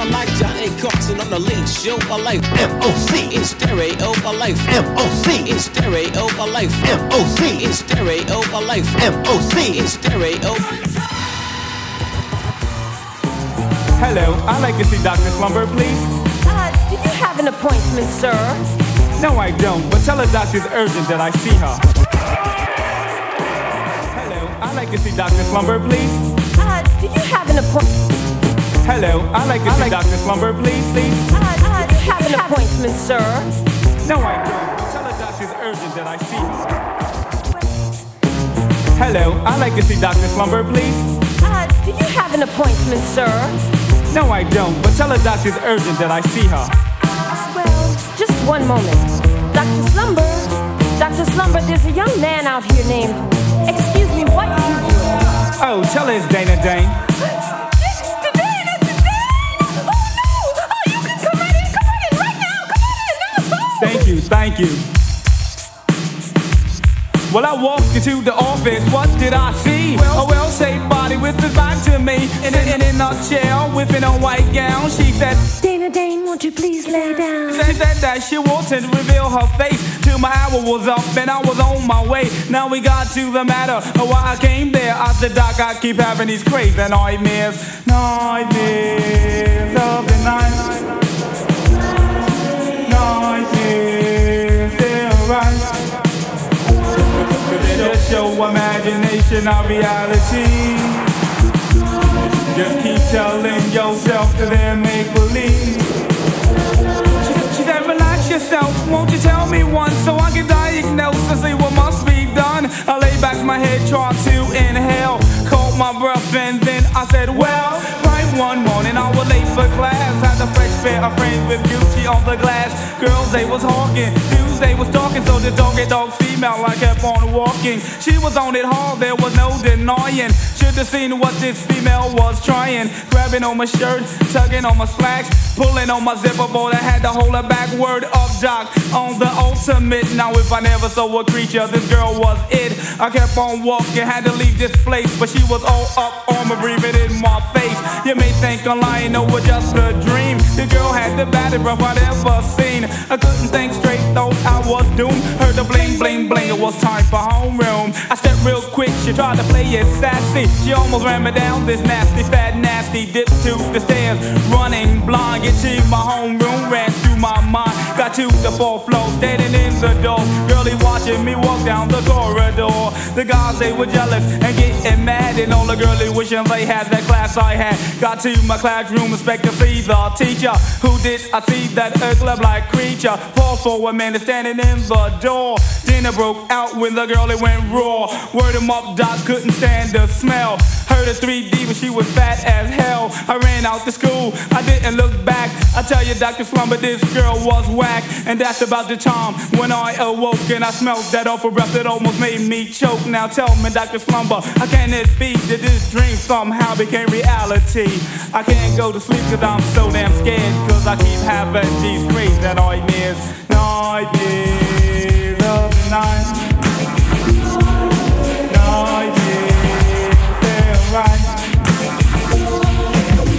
I like Johnny Carson on the late show. I like M.O.C. in stereo. I like M.O.C. in stereo. I like M.O.C. in stereo. I like M.O.C. in stereo. Hello, I'd like to see Dr. Slumber, please. Uh, do you have an appointment, sir? No, I don't, but tell the doctor it's urgent that I see her. Hello, I'd like to see Dr. Slumber, please. Uh, do you have an appointment? Hello, I'd like to see Dr. Slumber, please, please. Do you have an appointment, sir? No, I don't, but tell the doctor it's urgent that I see her. Hello, I'd like to see Dr. Slumber, please. Uh, do you have an appointment, sir? No, I don't, but tell the doctor it's urgent that I see her. Well, just one moment. Dr. Slumber, Dr. Slumber, there's a young man out here named. Excuse me, what do you do? Oh, tell her it's Dana Dane. Thank you, thank you. Well, I walked into the office, what did I see? A well-shaped body with his back to me. In a, in a chair, within a white gown, she said, Dana Dane, won't you please lay down? said that, that she wanted to reveal her face till my hour was up and I was on my way. Now we got to the matter of why I came there. I said, Doc, I keep having these crazy nightmares, nightmares of the night, nightmares, they're right. Just show imagination of reality. Just keep telling yourself that they're make believe. She, said, relax yourself, won't you tell me once so I can diagnose and see what must be done? I lay back my head, tried to inhale, caught my breath, and then I said, well, right one morning I was late for class, a fresh pair of friends with Gucci on the glass. Girls, they was hawking, dudes, they was talking, so the dog dog female, I kept on walking. She was on it hard, there was no denying. Should have seen what this female was trying. Grabbing on my shirt, tugging on my slacks, pulling on my zipper board. I had to hold her back. Word up, doc, on the ultimate. Now, if I never saw a creature, this girl was it. I kept on walking, had to leave this place, but she was all up on me, breathing in my face. You may think I'm lying, no, it's just a dream. The girl had the baddest breath I'd ever seen. I couldn't think straight, thought I was doomed. Heard the bling, bling, bling, it was time for homeroom. I stepped real quick, she tried to play it sassy. She almost ran me down this nasty, fat, nasty dip to the stairs. Running blind, get to my homeroom, ran through my mind. Got to the fourth floor, standing in the door. Girlie watching me walk down the corridor. The guys, they were jealous and getting mad. And all the girlie wishing they had that class I had. Got to my classroom, expect to see the teacher. Who did I see that ugly black creature? Pause for a minute, standing in the door. Dinner broke out when the girlie went raw. Word him up, Doc couldn't stand the smell. Heard a 3D, but she was fat as hell. I ran out to school, I didn't look back. I tell you, Dr. Slumber, this girl was whack. And that's about the time when I awoke and I smelled that awful breath that almost made me choke. Now tell me, Dr. Slumber, how can it be that this dream somehow became reality? I can't go to sleep cause I'm so damn scared. Cause I keep having these crazy nightmares. Nightmares of the night. Nightmares, right.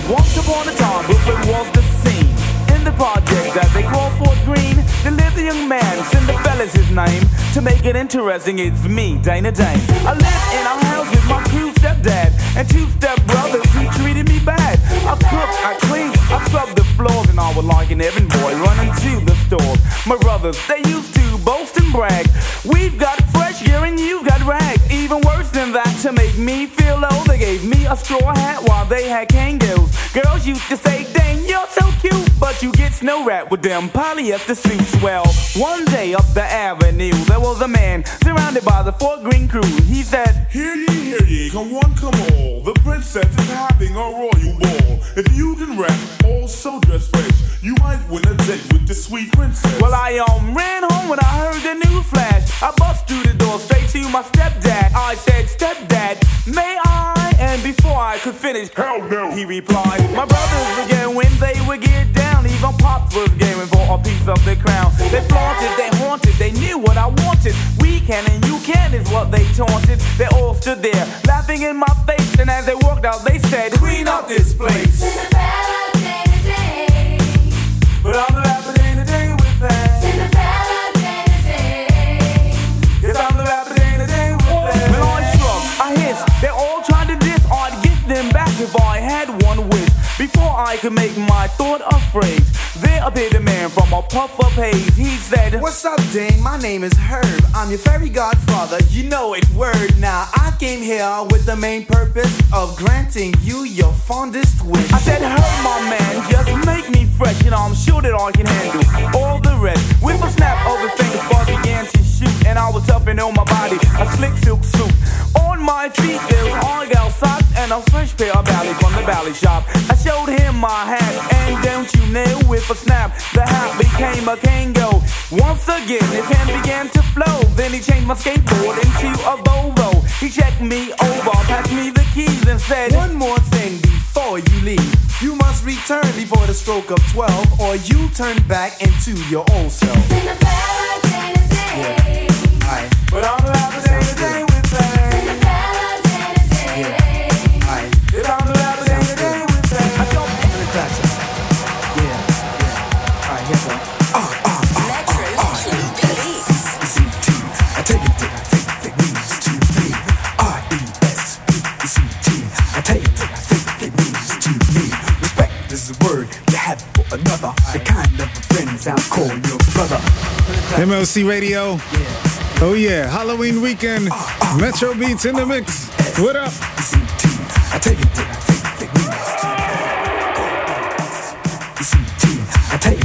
Once upon a time, Brooklyn was the scene. In the project that they call Fort Greene, there lived a young man, Cinderella's his name. To make it interesting, it's me, Dana Dane. I lived in a house with my two stepdad and two stepbrothers who treated me bad. I cooked, I cleaned, I scrubbed the floors, and I was like an errand boy running to the stores. My brothers, they used to boast and brag. We've got fresh gear and you've got rags. Even worse than that, to make me feel they gave me a straw hat while they had kangaroos. Girls used to say, dang, you're so cute, but you get snow wrapped with them polyester suits. Well, one day up the avenue, there was a man surrounded by the Fort Greene crew. He said, Hear ye, hear ye, come one, come all. The princess is having a royal ball. If you can rap, also dress fresh, you might win a date with the sweet princess. Well, I um ran home when I heard the news flash. I bust through the door straight to my stepdad. I said, Stepdad, may I? And before I could finish, Hell no. he replied, My brothers would get when they would get down. Even Pops was gaming for a piece of the crown. They flaunted, they haunted, they knew what I wanted. We can and you can is what they taunted. They all stood there, laughing in my face. And as they walked out, they said, Clean up this place. Cinderella, Dana before I could make my thought a phrase, there appeared a man from a puff of haze. He said, What's up, Dane? My name is Herb. I'm your fairy godfather. You know it, word. Now, I came here with the main purpose of granting you your fondest wish. I said, Herb, my man, just make me fresh, and I'm sure that I can handle all the rest. With a snap of his fingers, bars began to and I was up on my body, a slick silk suit. On my feet, there's argyle socks and a fresh pair of Bally from the Bally shop. I showed him my hat, and don't you know, with a snap, the hat became a Kango. Once again, his hand began to flow. Then he changed my skateboard into a Volvo. He checked me over, passed me the keys, and said, One more thing before you leave. You must return before the stroke of 12, or you turn back into your old self. Yeah. Aye. But I'm allowed to day to day with things. Aye. If I'm allowed to day to day with things. I don't That's it. Yeah, Oh yeah, Halloween weekend. Metro Beats in the mix. What up? I tell you I think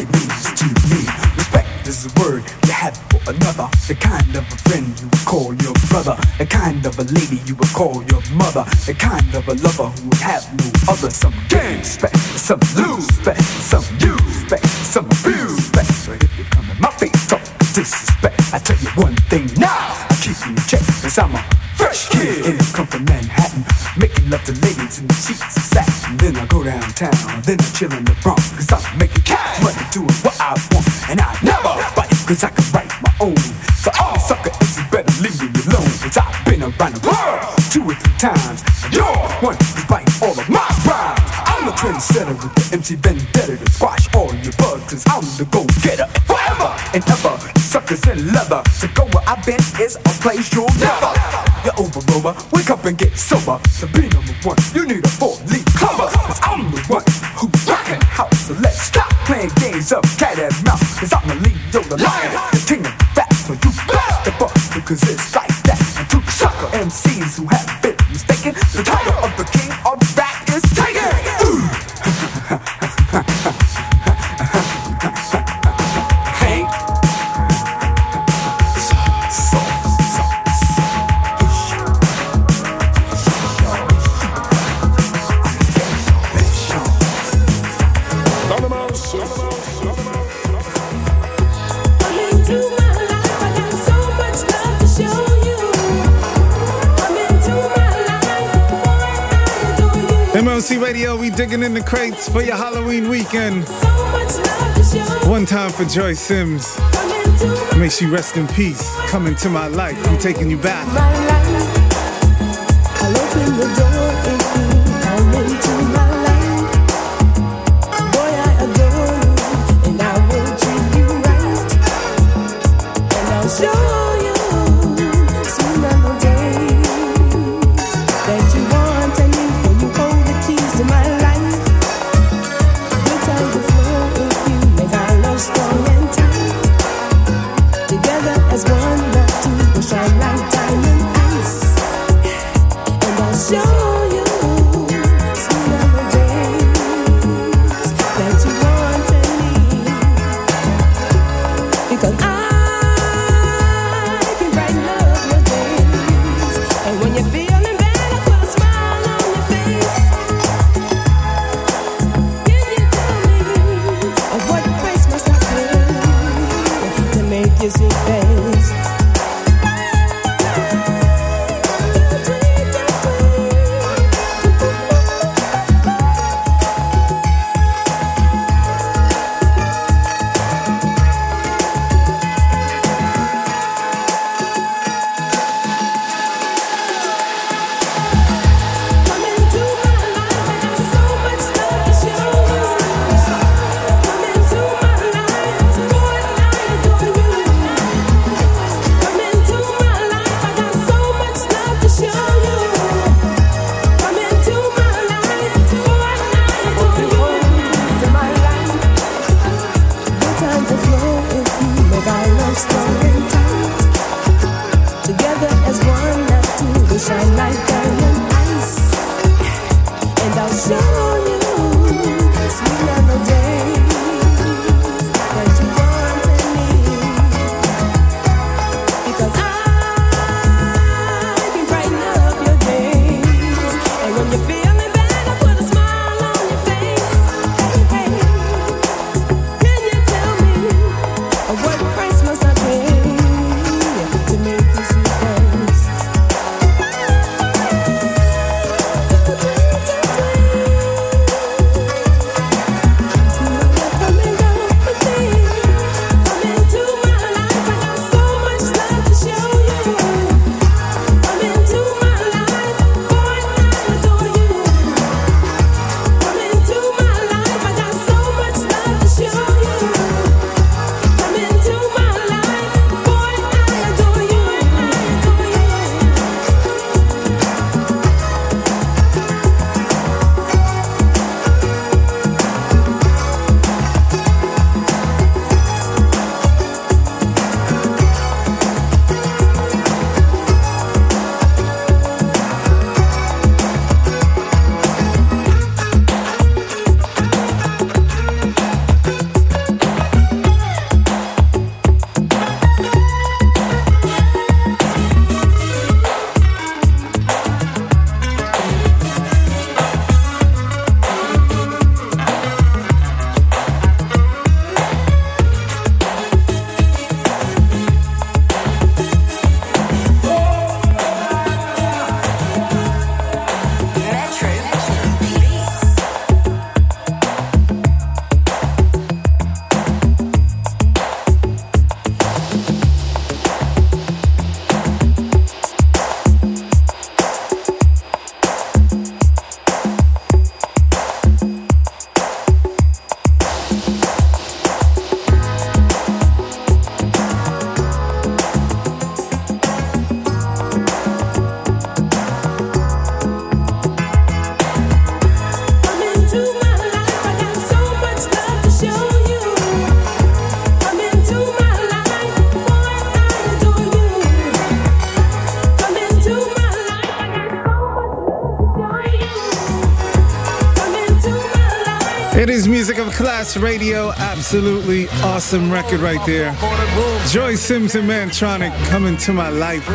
it means to me. Respect is a word you have for another. The kind of a friend you would call your brother. The kind of a lady you would call your mother. The kind of a lover who would have no other. Some gain respect, some lose respect, some use respect, some abuse respect. But if you come in my face, talk disrespect. I tell you one thing now, I keep you in check, cause I'm a fresh kid. And I come from Manhattan, making love to ladies in the sheets of satin. Then I go downtown, then I chill in the Bronx, cause I'm making cash money doing what I want. And I never fight, cause I can write my own. So all sucker is better leave me alone, cause I've been around the world two or three times. And you're one who's biting all of my rhymes. I'm the trendsetter with the MC vendetta to squash all your bugs, cause I'm the go-getter forever and ever. Suckers in leather, to go where I've been is a place you'll never. You're over, Rover, wake up and get sober. To be number one, you need a four-leaf cover, cause I'm the one who rockin' house. So let's stop playing games of cat and mouse, cause I'm the Leo the lion, the king of rap. So you best step up, because it's like that. And two sucker MCs who have been mistaken, the title of the king In the crates for your Halloween weekend. One time for Joyce Sims. May she rest in peace. Coming to my life. I'm taking you back. Of Radio. Absolutely awesome record right there. Joyce Sims and Mantronix coming to my life.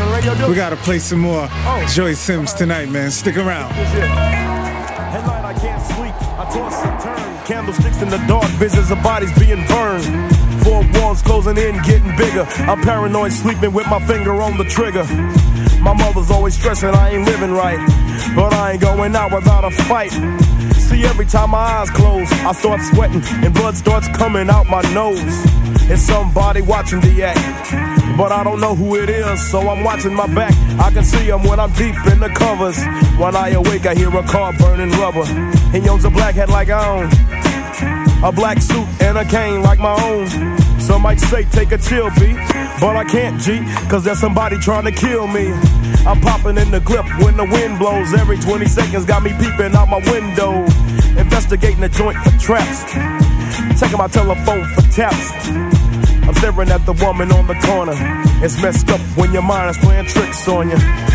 We gotta play some more Joyce Sims tonight, man. Stick around. Headline, I can't sleep. I toss and turn. Candlesticks in the dark, visions of bodies being burned. Four walls closing in, getting bigger. I'm paranoid, sleeping with my finger on the trigger. My mother's always stressing I ain't living right. But I ain't going out without a fight. See, every time my eyes close, I start sweating and blood starts coming out my nose. It's somebody watching the act. But I don't know who it is, so I'm watching my back. I can see him when I'm deep in the covers. When I awake, I hear a car burning rubber. He owns a black hat like I own. A black suit and a cane like my own. Some might say take a chill beat, but I can't G, cause there's somebody trying to kill me. I'm popping in the clip when the wind blows. Every 20 seconds got me peeping out my window. Investigating the joint for traps. Checking my telephone for taps. I'm staring at the woman on the corner. It's messed up when your mind is playing tricks on you.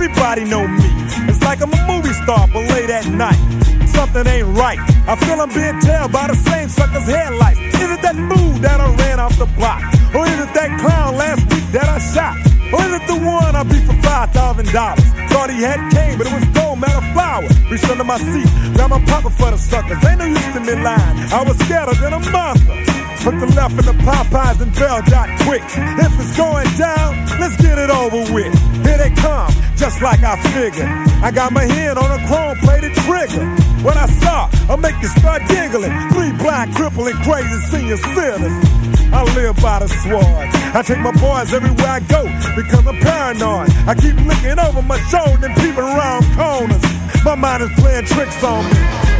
Everybody know me. It's like I'm a movie star, but late at night. Something ain't right. I feel I'm being tailed by the same sucker's headlights. Is it that fool that I ran off the block? Or is it that clown last week that I shot? Or is it the one I beat for five thousand dollars? Thought he had cane, but it was gold, man, a flower. Reached under my seat, grab my pocket for the suckers. Ain't no use to me lying. I was scared than a monster. Put the left in the Popeyes and Bell Dot quick. If it's going down, let's get it over with. Here they come, just like I figured. I got my hand on a chrome plated trigger. When I saw, I make you start giggling. Three blind, crippling, crazy senior citizens. I live by the sword. I take my boys everywhere I go because I'm paranoid. I keep looking over my shoulder and peeping around corners. My mind is playing tricks on me.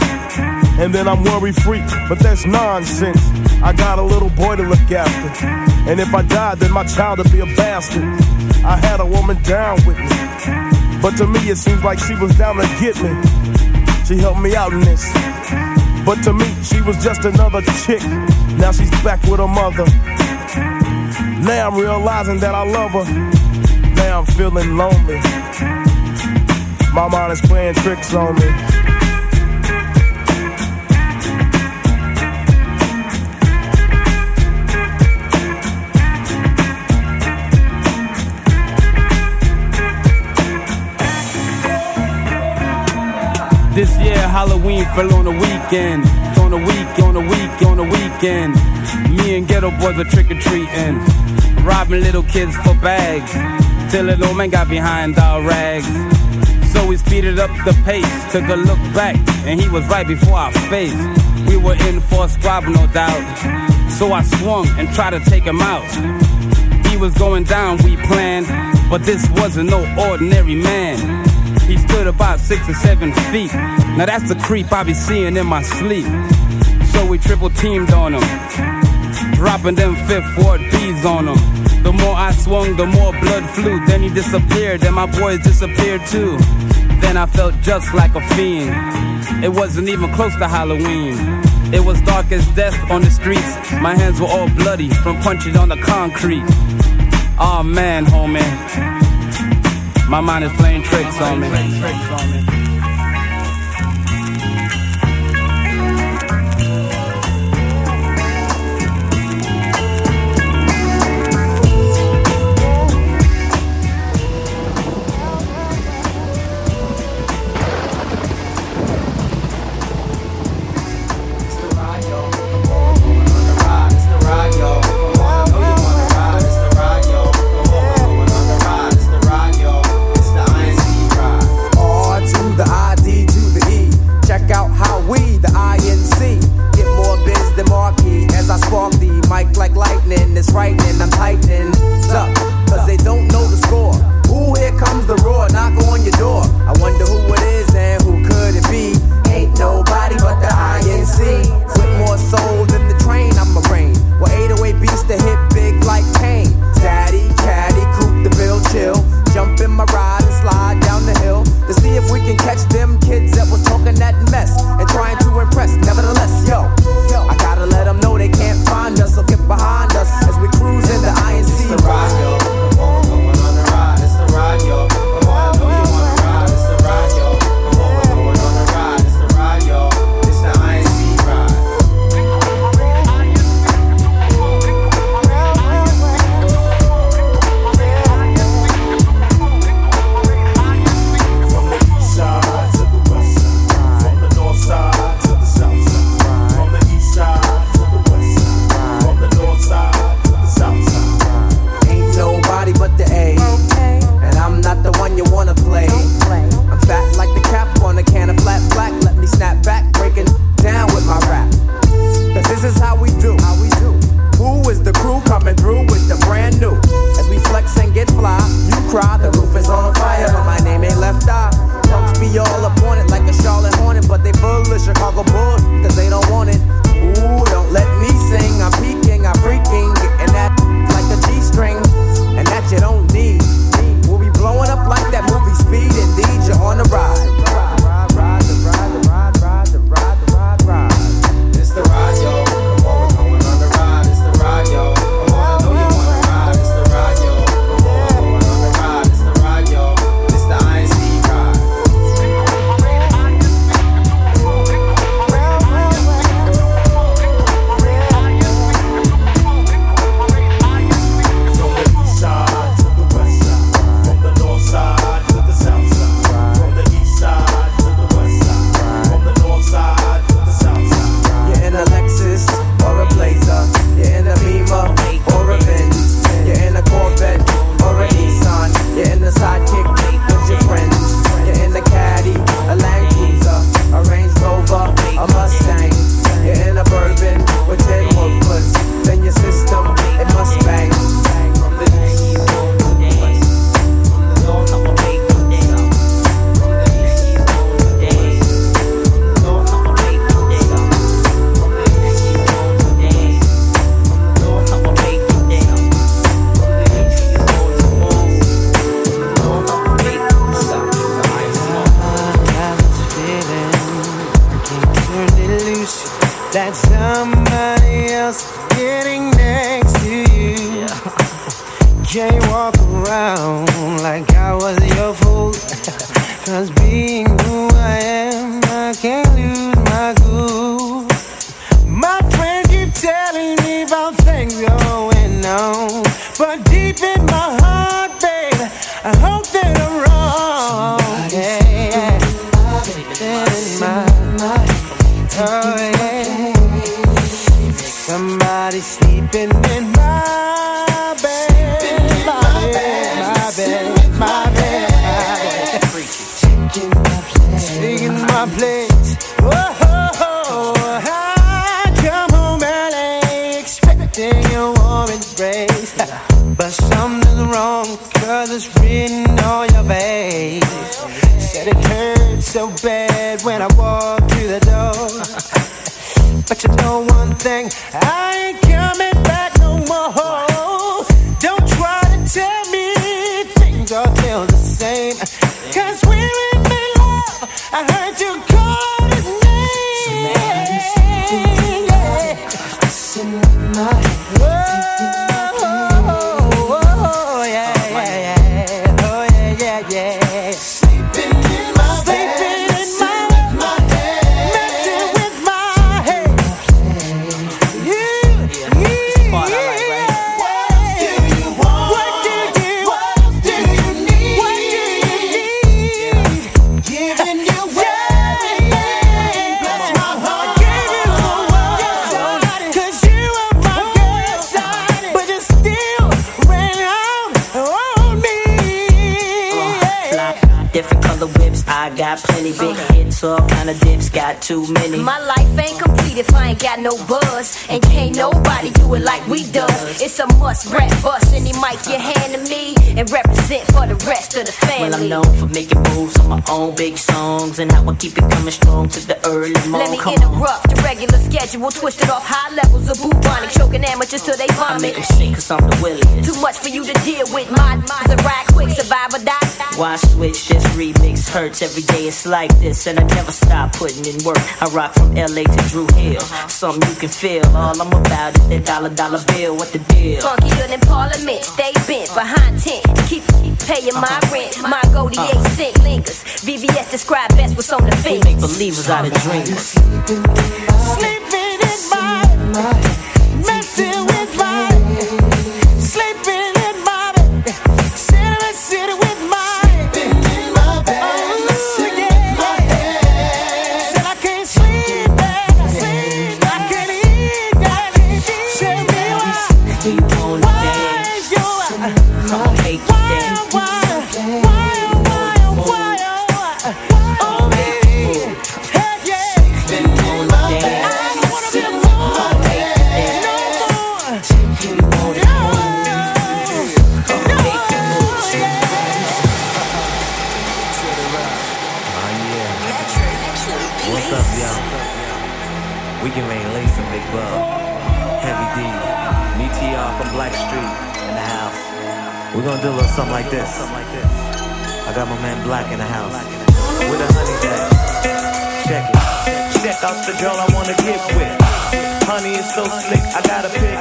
and then I'm worry free. But that's nonsense. I got a little boy to look after. And if I die, then my child will be a bastard. I had a woman down with me. But to me, it seems like she was down to get me. She helped me out in this. But to me, she was just another chick. Now she's back with her mother. Now I'm realizing that I love her. Now I'm feeling lonely. My mind is playing tricks on me. This year Halloween fell on a weekend. On a week, on a week, on a weekend. Me and Geto Boys are trick or treating. Robbing little kids for bags. Till a little man got behind our rags. So we speeded up the pace. Took a look back, and he was right before our face. We were in for a squabble, no doubt. So I swung and tried to take him out. He was going down, we planned. But this wasn't no ordinary man. He stood about six or seven feet. Now that's the creep I be seeing in my sleep. So we triple teamed on him, dropping them fifth ward bees on him. The more I swung, the more blood flew. Then he disappeared, and my boys disappeared too. Then I felt just like a fiend. It wasn't even close to Halloween. It was dark as death on the streets. My hands were all bloody from punching on the concrete. Oh man, homie. My mind is playing tricks on me. too many. My life ain't complete if I ain't got no buzz. And can't nobody do it like we does. It's a must rap bust. Any mic you hand to me, and represent for the rest of the family. Well, I'm known for making moves on my own big songs and how I keep it coming strong to the early morning. Let me Come interrupt on. the regular schedule, twisted off high levels of bubonic, choking amateurs till they vomit. I make them sick cause I'm the williest. Too much for you to deal with, my mind's a ride quick, survive or die. Why switch? This remix hurts every day, it's like this, and I never stop putting in work. I rock from LA to Drew Hill, uh-huh. something you can feel. All I'm about is that dollar dollar bill, what the deal? Funkier than Parliament, they bent behind 10 rent. Keep paying my uh-huh. rent. My goldie uh. eight cent lingers. VVS describe best what's on the fence. We make believers out of dreams. Sleeping in my, messing with my. Gonna do something like this. I got my man Black in the house. With a honey dad. Check it. Check out the girl I wanna get with. Honey is so slick, I gotta pick.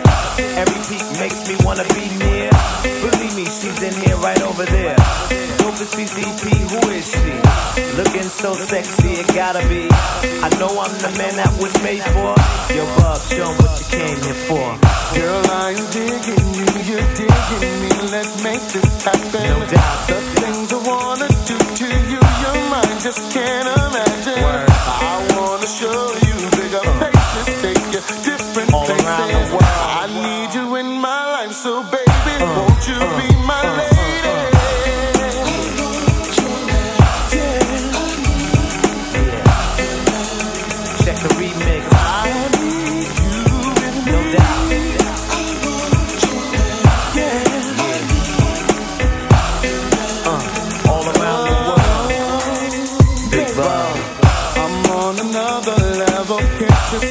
Every peak makes me wanna be near. Me, she's in here right over there. Dope is CCP, who is she? Looking so sexy, it gotta be. I know I'm the man that was made for. Yo, Bub, show 'em what you came here for. Girl, I'm digging you, you're digging me. Let's make this happen. No doubt. The things I wanna do to you, your mind just can't imagine. I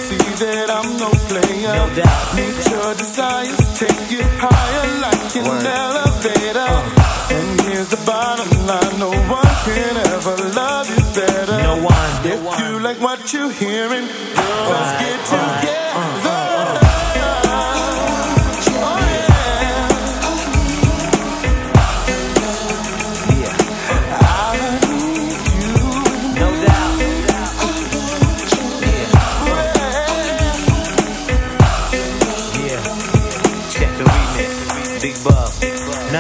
see that I'm no player? No doubt. Meet your desires, take you higher like an Word. elevator. Uh. And here's the bottom line: no one can ever love you better. No one. If you like what you're hearing, girl, let's get together. No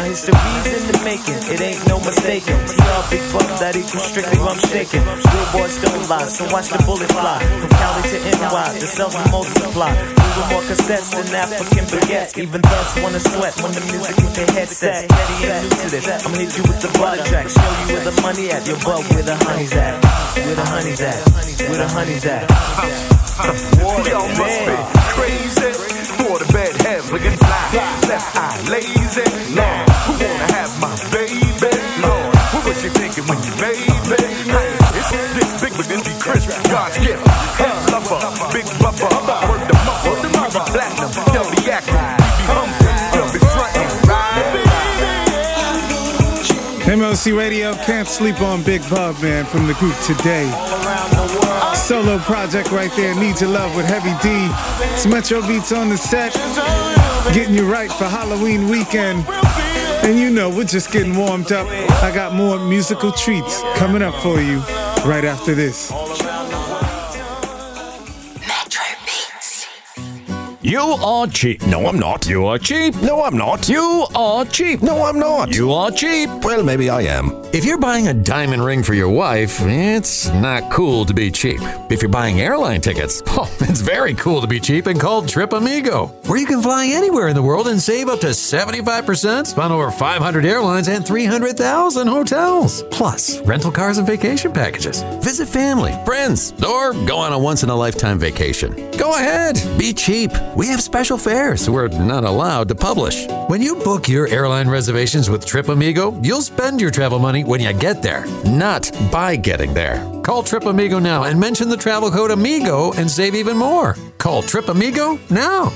Now here's the make it. Ain't no mistaking. TR Big Bub that equals strictly rum shaking. Boys don't lie, so watch the bullet fly. From Cali to NY, the cells will multiply. Moving more cassettes than African baguettes. Even thugs wanna sweat when the music hit their headset. Petty ain't new to this. I'ma hit you with the butter track. Show you where the money at. Your bub where the honey's at. Where the honey's at. Where the honey's at. Y'all must be crazy. For the bad heads looking fly. Left eye lazy. Lord, who wanna have my baby? Lord, what was you thinking when you made me? Hey, it's this big but this be Chris. God's gift. Head lover, big bubba. Word the mother. We be platinum. They'll be acting. We be humping. They'll be fronting. MOC Radio can't sleep on Big Bub, man, from the group today. Solo project right there, Need Your Love with Heavy D. It's Metro Beats on the set, getting you right for Halloween weekend. And you know, we're just getting warmed up. I got more musical treats coming up for you right after this. You are cheap. No, I'm not. You are cheap. No, I'm not. You are cheap. No, I'm not. You are cheap. Well, maybe I am. If you're buying a diamond ring for your wife, it's not cool to be cheap. If you're buying airline tickets, oh, it's very cool to be cheap and called Trip Amigo, where you can fly anywhere in the world and save up to 75% on over 500 airlines and 300,000 hotels. Plus, rental cars and vacation packages. Visit family, friends, or go on a once in a lifetime vacation. Go ahead, be cheap. We have special fares we're not allowed to publish. When you book your airline reservations with Trip Amigo, you'll spend your travel money when you get there, not by getting there. Call Trip Amigo now and mention the travel code AMIGO and save even more. Call Trip Amigo now.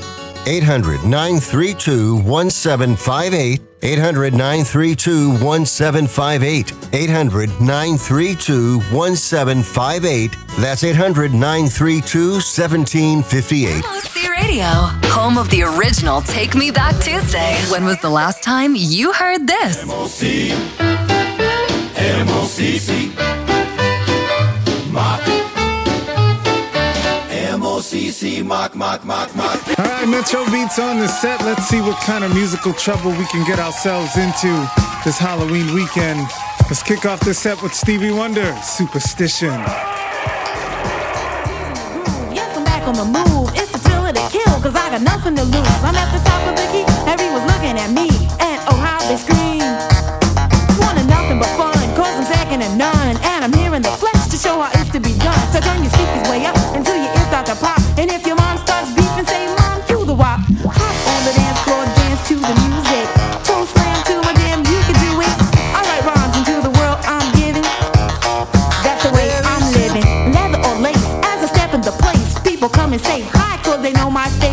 800 932 1758. 800 932 1758. 800 932 1758. That's 800 932 1758. MOC Radio, home of the original Take Me Back Tuesday. When was the last time you heard this? MOC. M-O-C-C. M-O-C-C. Mock, mock, mock, mock. All right, Metro Beats on the set. Let's see what kind of musical trouble we can get ourselves into this Halloween weekend. Let's kick off the set with Stevie Wonder, Superstition. Yes, I'm back on the move. It's the thrill of the kill, cause I got nothing to lose. I'm at the top of the key, everyone's looking at me. And oh, how they scream. Wanting nothing but fun, cause I'm second to none. And I'm here in the flesh to show how it's to be done. So turn your speakers way up until to pop. And if your mom starts beeping, say, Mom, cue the wop. Hop on the dance floor, dance to the music. Full slam to my damn, you can do it. I write rhymes into the world I'm giving. That's the way I'm living. Leather or lace, as I step into place, people come and say hi, cause they know my face.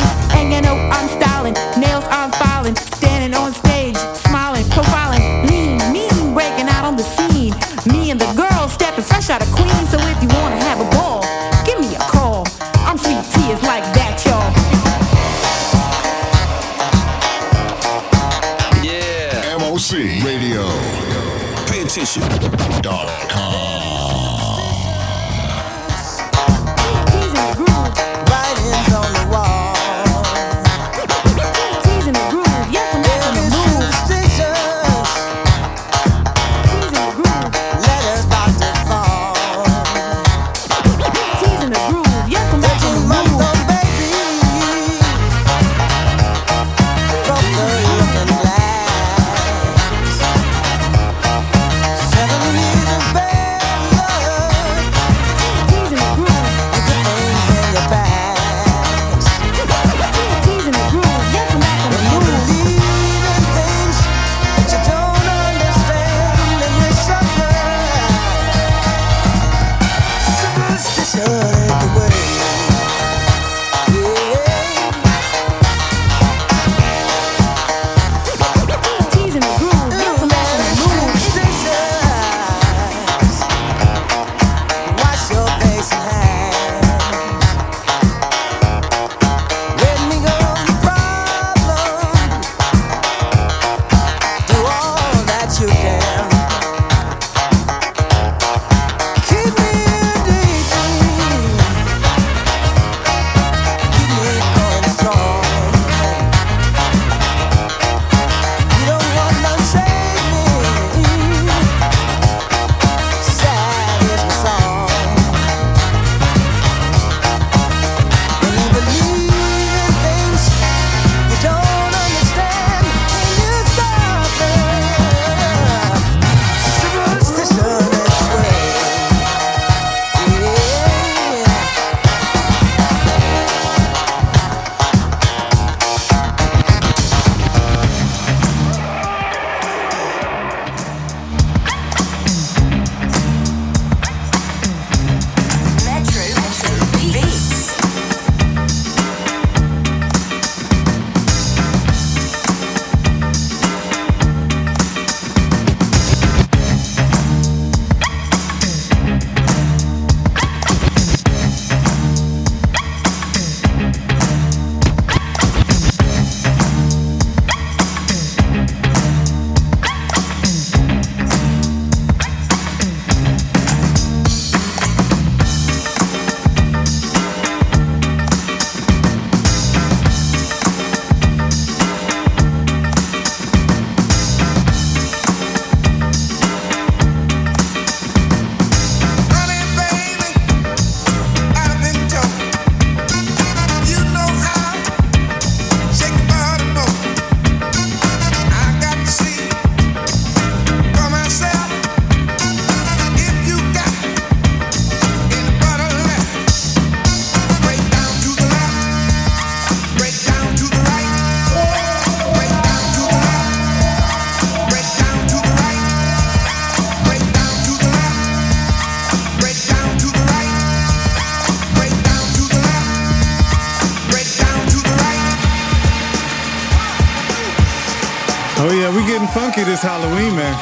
getting funky this Halloween, man.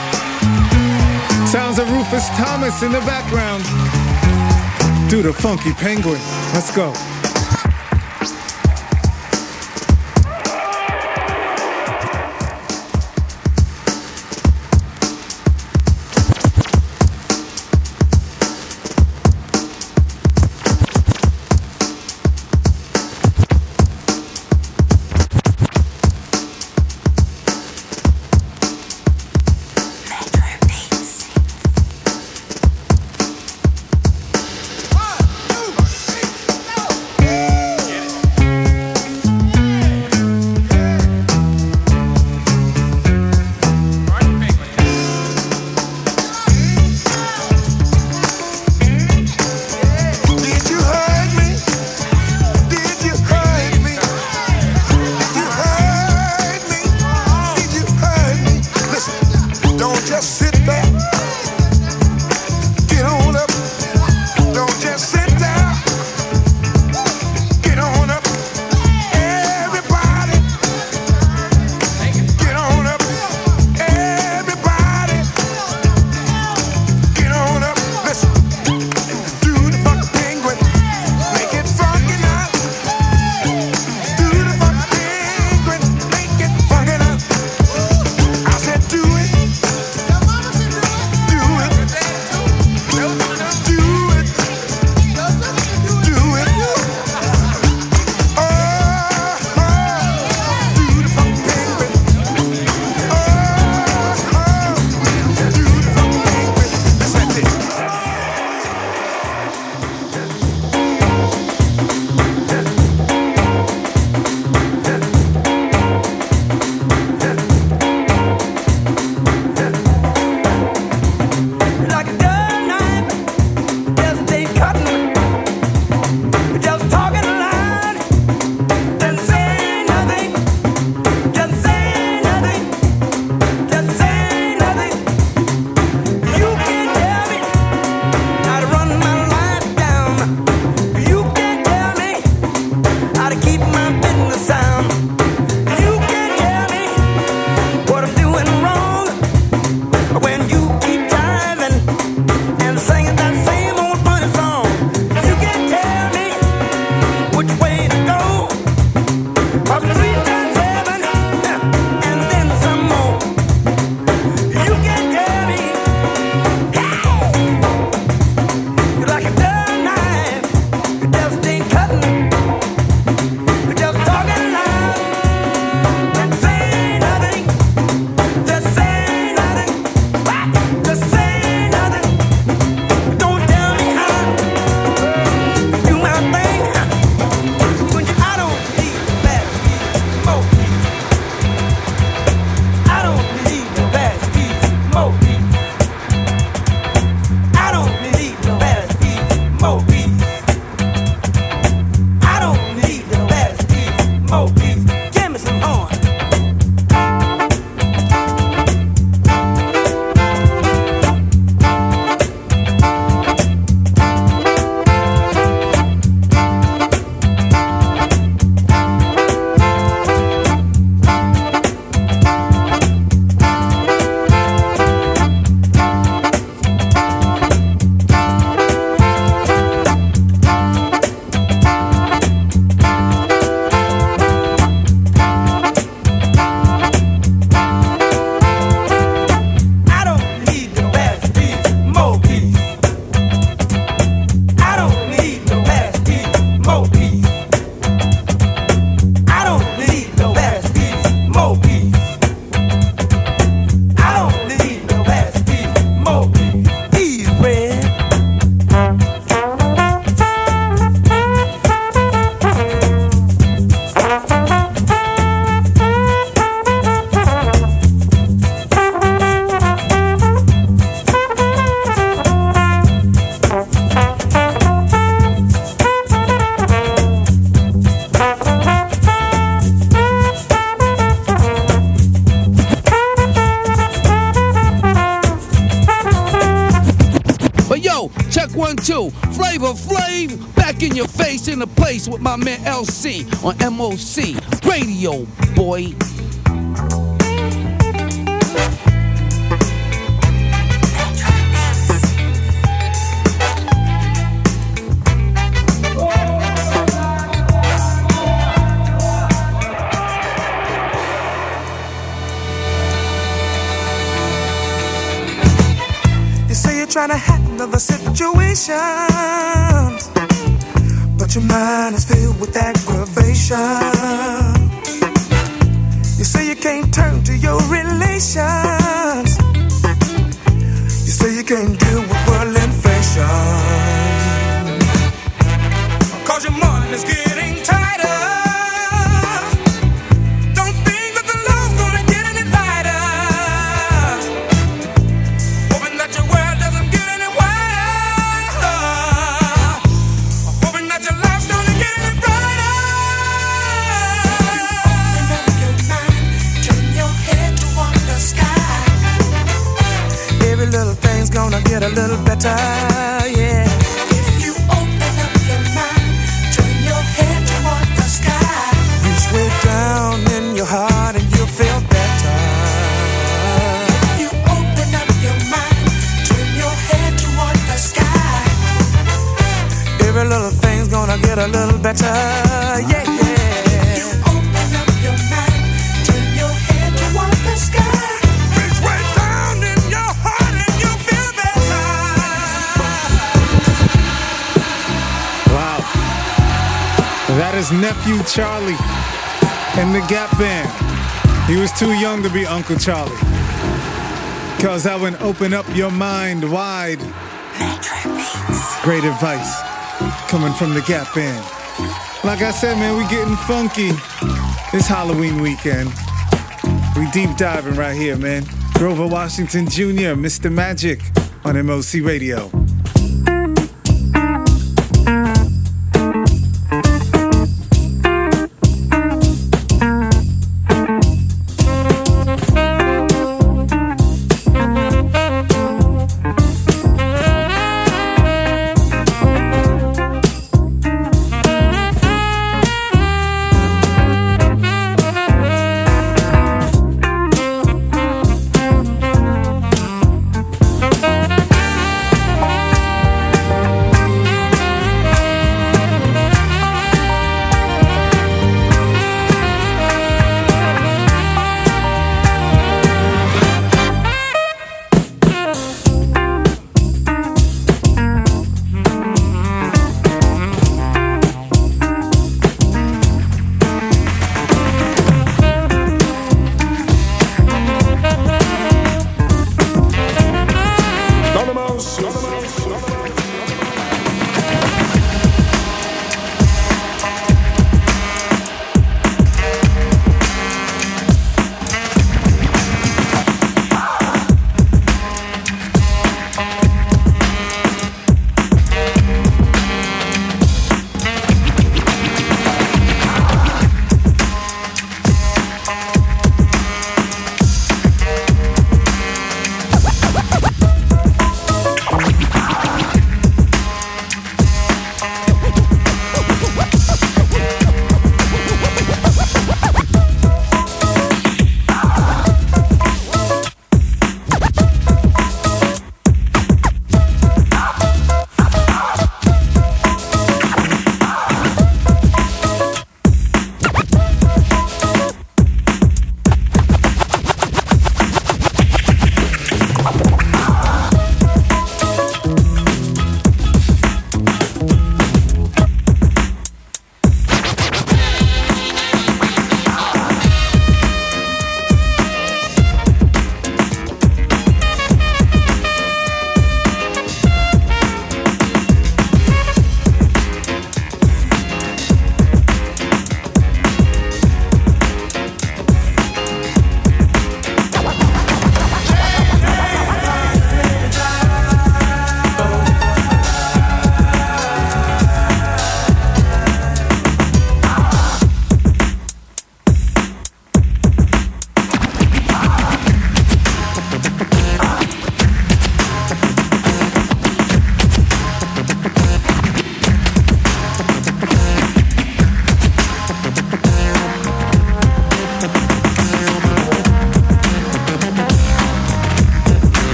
Sounds of Rufus Thomas in the background. Do the funky penguin. Let's go. Uncle Charlie. Because that would open up your mind wide. Great advice coming from the Gap Band. Like I said, man, we getting funky. It's Halloween weekend. We deep diving right here, man. Grover Washington Jr., Mr. Magic on MOC Radio.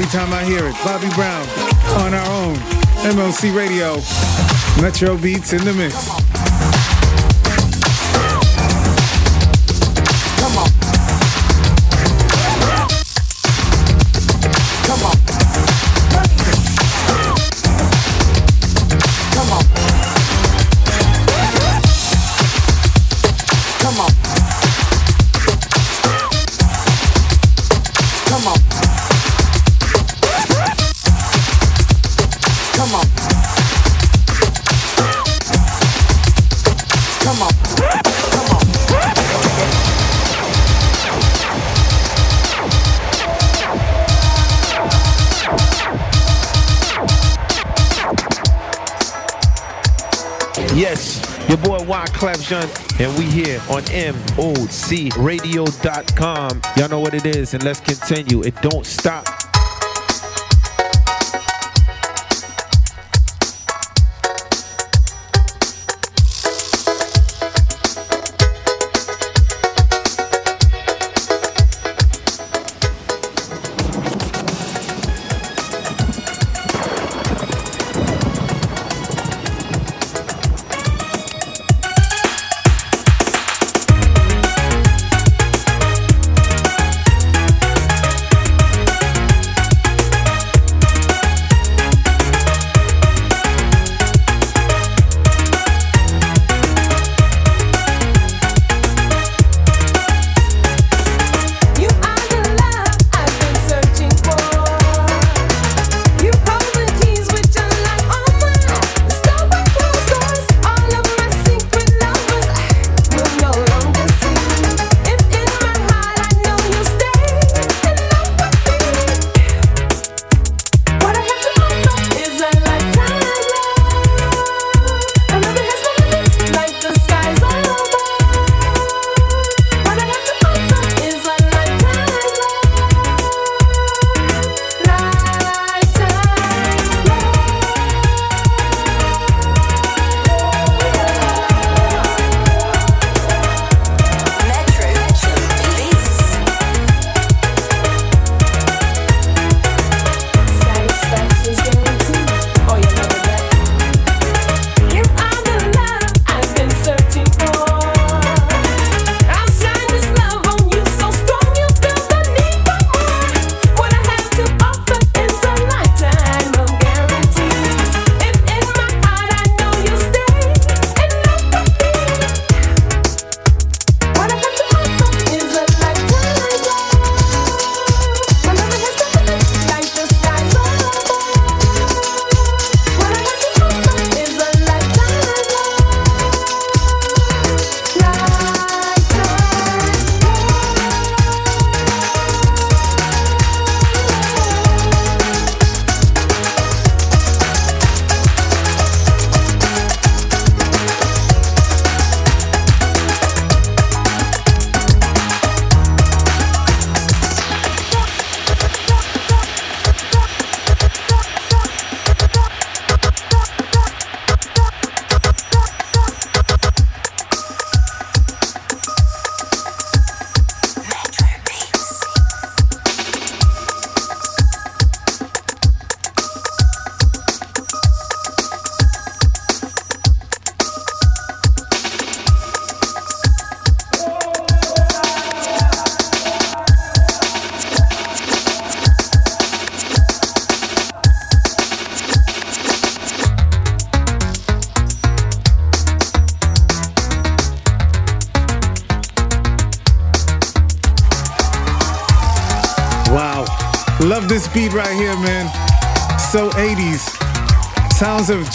Every time I hear it. Bobby Brown on our own. MOC Radio. Metro Beats in the mix. And we here on MOCRadio.com. Y'all know what it is, and let's continue. It don't stop.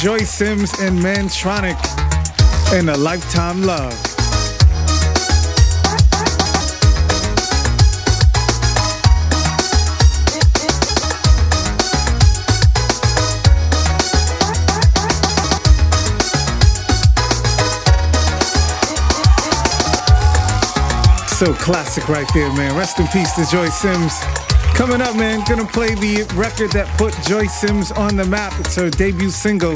Joyce Sims and Mantronix and a lifetime love. So classic right there, man. Rest in peace to Joyce Sims. Coming up, man, gonna play the record that put Joyce Sims on the map. It's her debut single.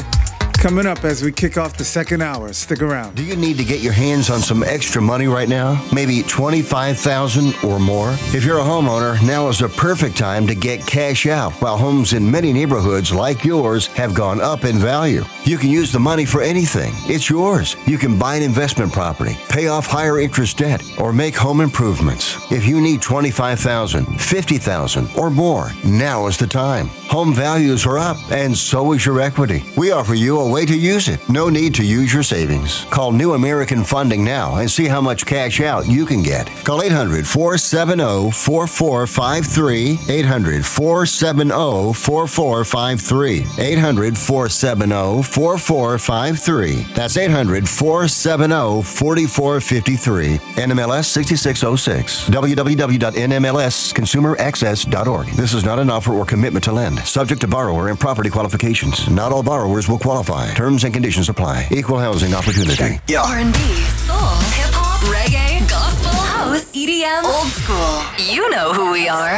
Coming up as we kick off the second hour. Stick around. Do you need to get your hands on some extra money right now? Maybe 25,000 or more? If you're a homeowner, now is the perfect time to get cash out while homes in many neighborhoods like yours have gone up in value. You can use the money for anything. It's yours. You can buy an investment property, pay off higher interest debt, or make home improvements. If you need 25,000, 50,000 or more, now is the time. Home values are up and so is your equity. We offer you a way to use it. No need to use your savings. Call New American Funding now and see how much cash out you can get. Call 800 470 4453. 800 470 4453. 800 470 4453. That's 800 470 4453. NMLS 6606. www.nmlsconsumeraccess.org. This is not an offer or commitment to lend. Subject to borrower and property qualifications. Not all borrowers will qualify. Terms and conditions apply. Equal housing opportunity. Yeah. R&B, soul, hip hop, reggae, gospel, house, EDM, old school. You know who we are.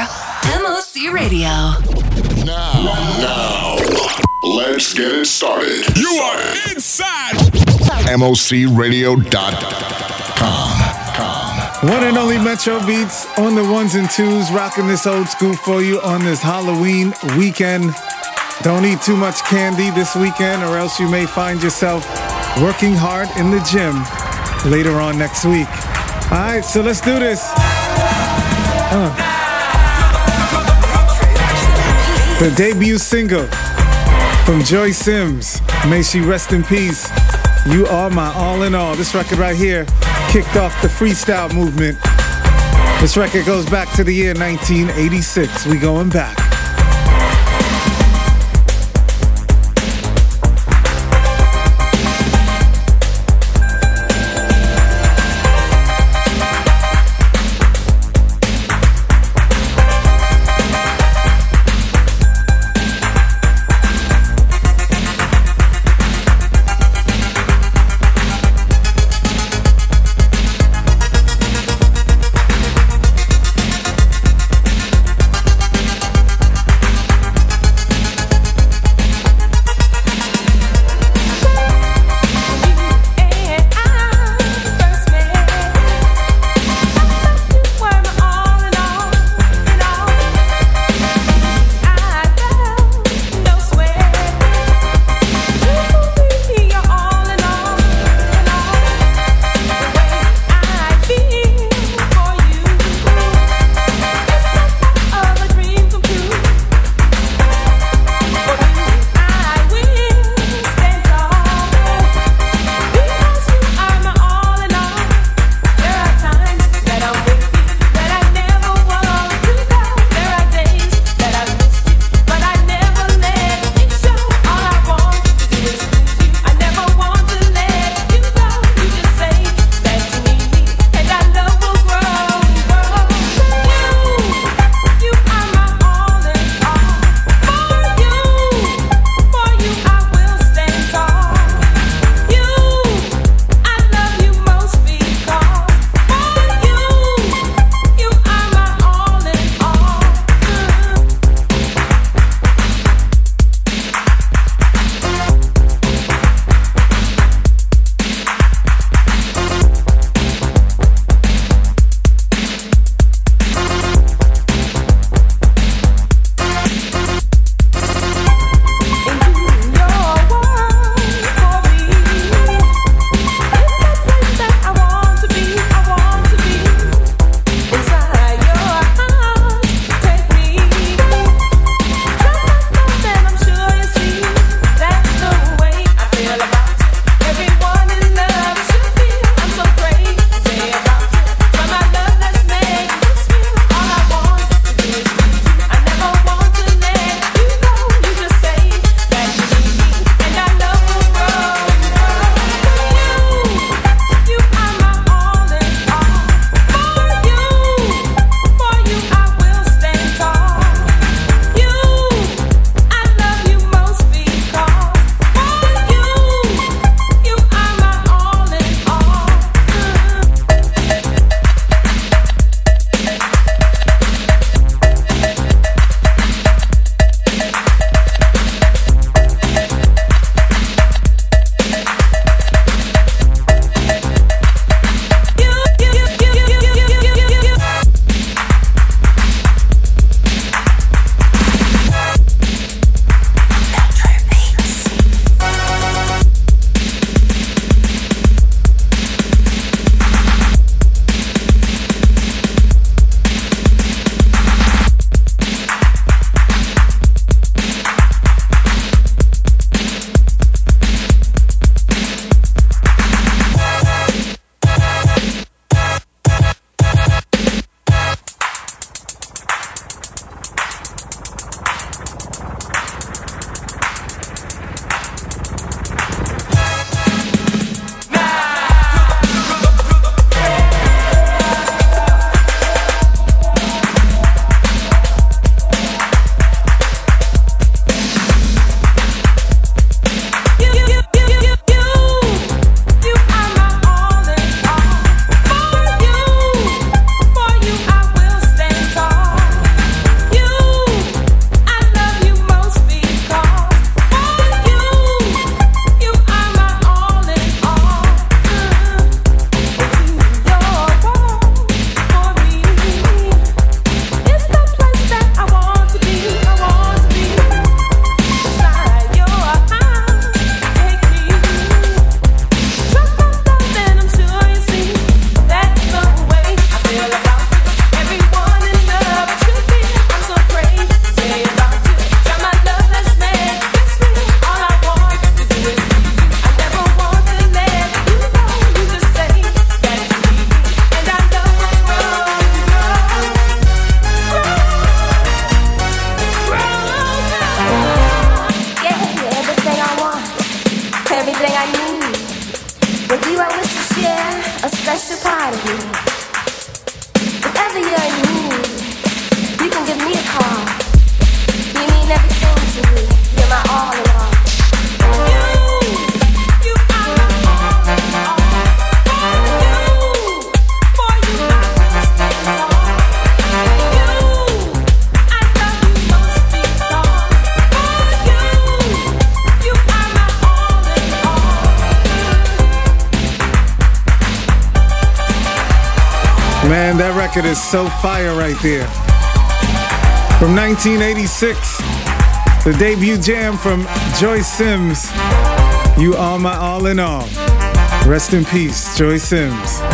MOC Radio. Now, now, let's get it started. You are inside MOCRadio.com. One and only Metro Beats on the ones and twos, rocking this old school for you on this Halloween weekend. Don't eat too much candy this weekend, or else you may find yourself working hard in the gym later on next week. All right, so let's do this. Uh. The debut single from Joyce Sims. May she rest in peace. You are my all in all. This record right here kicked off the freestyle movement. This record goes back to the year 1986. We going back. Is so fire right there. From 1986, the debut jam from Joyce Sims, You Are My All in All. Rest in peace, Joyce Sims.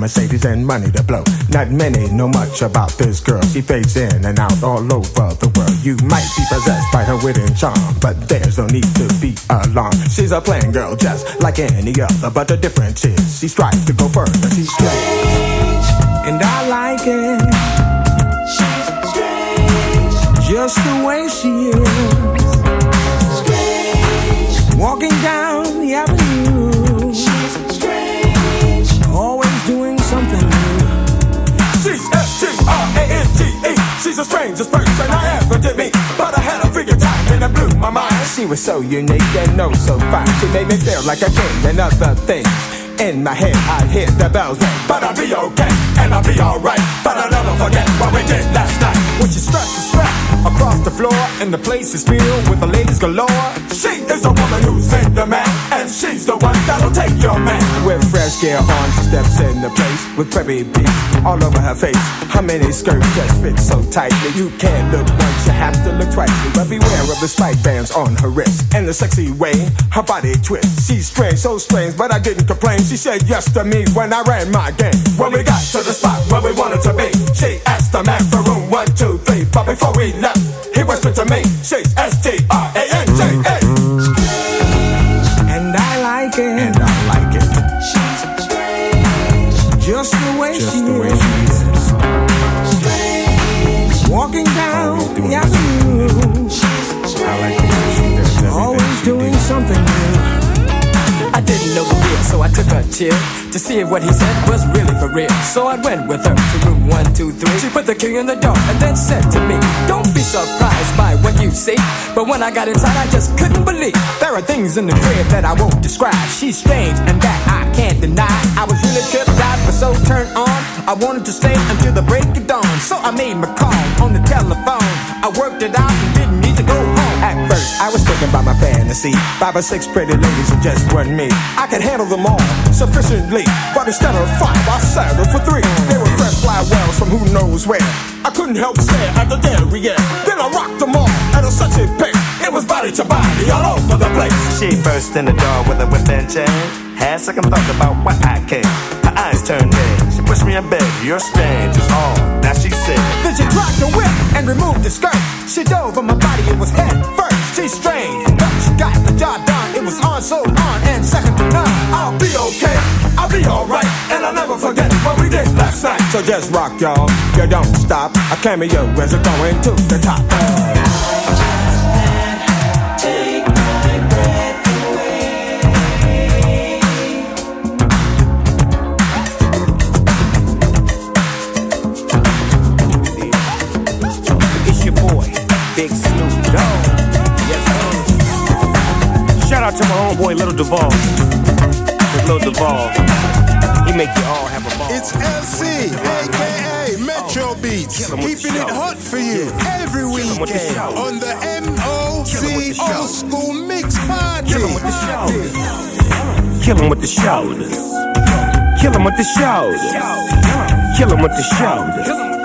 Mercedes and money to blow. Not many know much about this girl. She fades in and out all over the world. You might be possessed by her wit and charm, but there's no need to be alarmed. She's a plain girl just like any other, but the difference is she strives to go further. She's strange, and I like it. She's strange, just the way she is. Strange, Walking down S-T-R-A-N-G-E. She's the strangest person I ever did meet. But I had a figure type and it blew my mind. She was so unique and oh so fine. She made me feel like a king and other things. In my head, I hear the bells ring. But I'll be okay and I'll be alright. But I'll never forget what we did last night. When she struts the strap across the floor and the place is filled with the ladies galore. She is a woman who's in demand, and she's the one that'll take your man. With fresh gear on, she steps in the place with preppy beats all over her face. How many skirts just fit so tightly? You can't look once, you have to look twice. But beware of the spike bands on her wrist and the sexy way her body twists. She's strange, so strange, but I didn't complain. She said yes to me when I ran my game. When we got to the spot where we wanted to be, she asked the man for room one, two, three. But before we left, he whispered to me, she's mm-hmm. S-T-R-A-N-J-A. And I like it. And I like it. She's strange. Just the way Just she the way is. she is. Walking down the avenue. I like the way she does everything Always she doing did. something so I took a chill to see if what he said was really for real. So I went with her to room one, two, three. She put the key in the door and then said to me, Don't be surprised by what you see. But when I got inside, I just couldn't believe. There are things in the crib that I won't describe. She's strange, and that I can't deny. I was really tripped out, but so turned on. I wanted to stay until the break of dawn. So I made my call on the telephone. I worked it out and didn't I was thinking about my fantasy. Five or six pretty ladies and just one me. I could handle them all sufficiently. But instead of five, I settled for three. They were fresh fly wells from who knows where. I couldn't help stare at the dairy Then I rocked them all at a such a pace. It was body to body all over the place. She burst in the door with a whip and chain. Had second thoughts about why I came. Her eyes turned red. Pushed me in bed. You're strange, is all that she said. Then she dropped the whip and removed the skirt. She dove on my body, it was head first. She strange, but she got the job done. It was on, so on, and second to none. I'll be okay, I'll be alright, and I'll never forget what we did last night. So just rock, y'all. You don't stop. I cameo as we're going to the top. My homeboy, Little Duval. Little Duval. He make you all have a ball. It's MC, aka Retro oh. beats, keeping it hot for you every weekend on the MOC Old School Mix Party. Kill him with the shoulders. Kill him with the shoulders. Kill him with the shoulders. Kill him with the shoulders.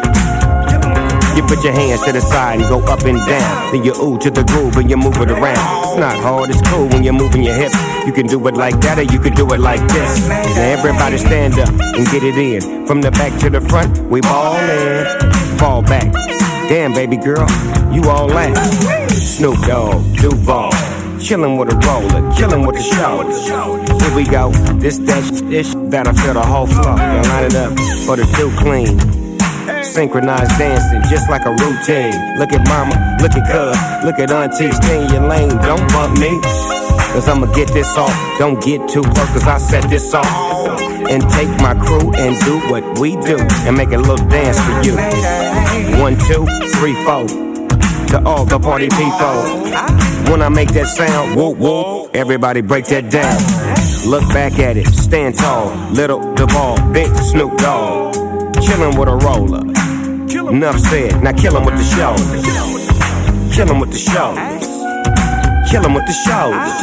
You put your hands to the side and go up and down. Then you ooh to the groove and you move it around. It's not hard, it's cool when you're moving your hips. You can do it like that or you can do it like this. Now everybody stand up and get it in. From the back to the front, we ball in. Fall back. Damn, baby girl, you all that. Snoop Dogg, Duval. Chillin' with a roller, killin' with the shoulders. Here we go, this, that, this that'll fill the whole floor. Now line it up for the do clean. Synchronized dancing, just like a routine. Look at mama, look at cuz, look at auntie, stay in your lane, don't bump me. Cause I'ma get this off, don't get too close, cause I set this off. And take my crew and do what we do, and make a little dance for you. One, two, three, four. To all the party people. When I make that sound, whoop whoop, everybody break that down. Look back at it, stand tall, little Duval, big Snoop Dogg. Chillin' with a roller. Enough said, now kill him with the shoulders. Kill him with the shoulders. Kill him with the shoulders.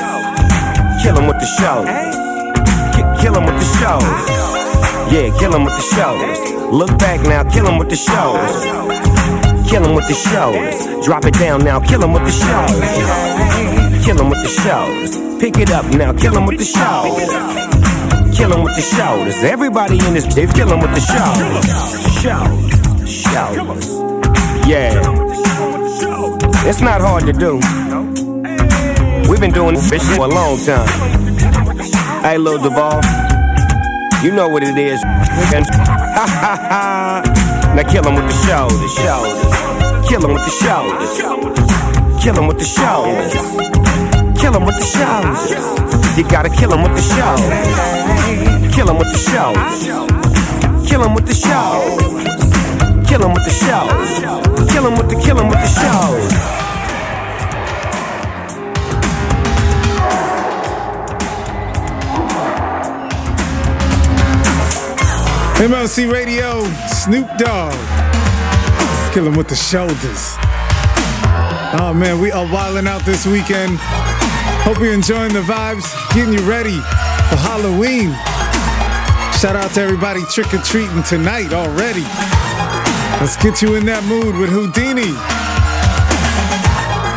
Kill him with the shoulders. Kill him with the shoulders. Yeah, kill him with the shoulders. Look back now, kill him with the shoulders. Kill him with the shoulders. Drop it down now, kill him with the shoulders. Kill him with the shoulders. Pick it up now, kill him with the shoulders. Kill him with the shoulders. Everybody in this they kill him with the shoulders. Shoulders. Shoulders. Yeah. It's not hard to do. We've been doing this shit for a long time. Hey, Lil Duval. You know what it is. Now kill him with the shoulders, shoulders. Kill him with the shoulders. Kill him with the shoulders. Kill him with the shoulders. You gotta kill him with the shoulders. Kill him with the shoulders. Kill him with the shoulders. Kill him with the shoulders. Kill him with the kill him with the shoulders. MOC Radio, Snoop Dogg. Kill with the shoulders. Oh man, we are wilding out this weekend. Hope you're enjoying the vibes, getting you ready for Halloween. Shout out to everybody trick or treating tonight already. Let's get you in that mood with Whodini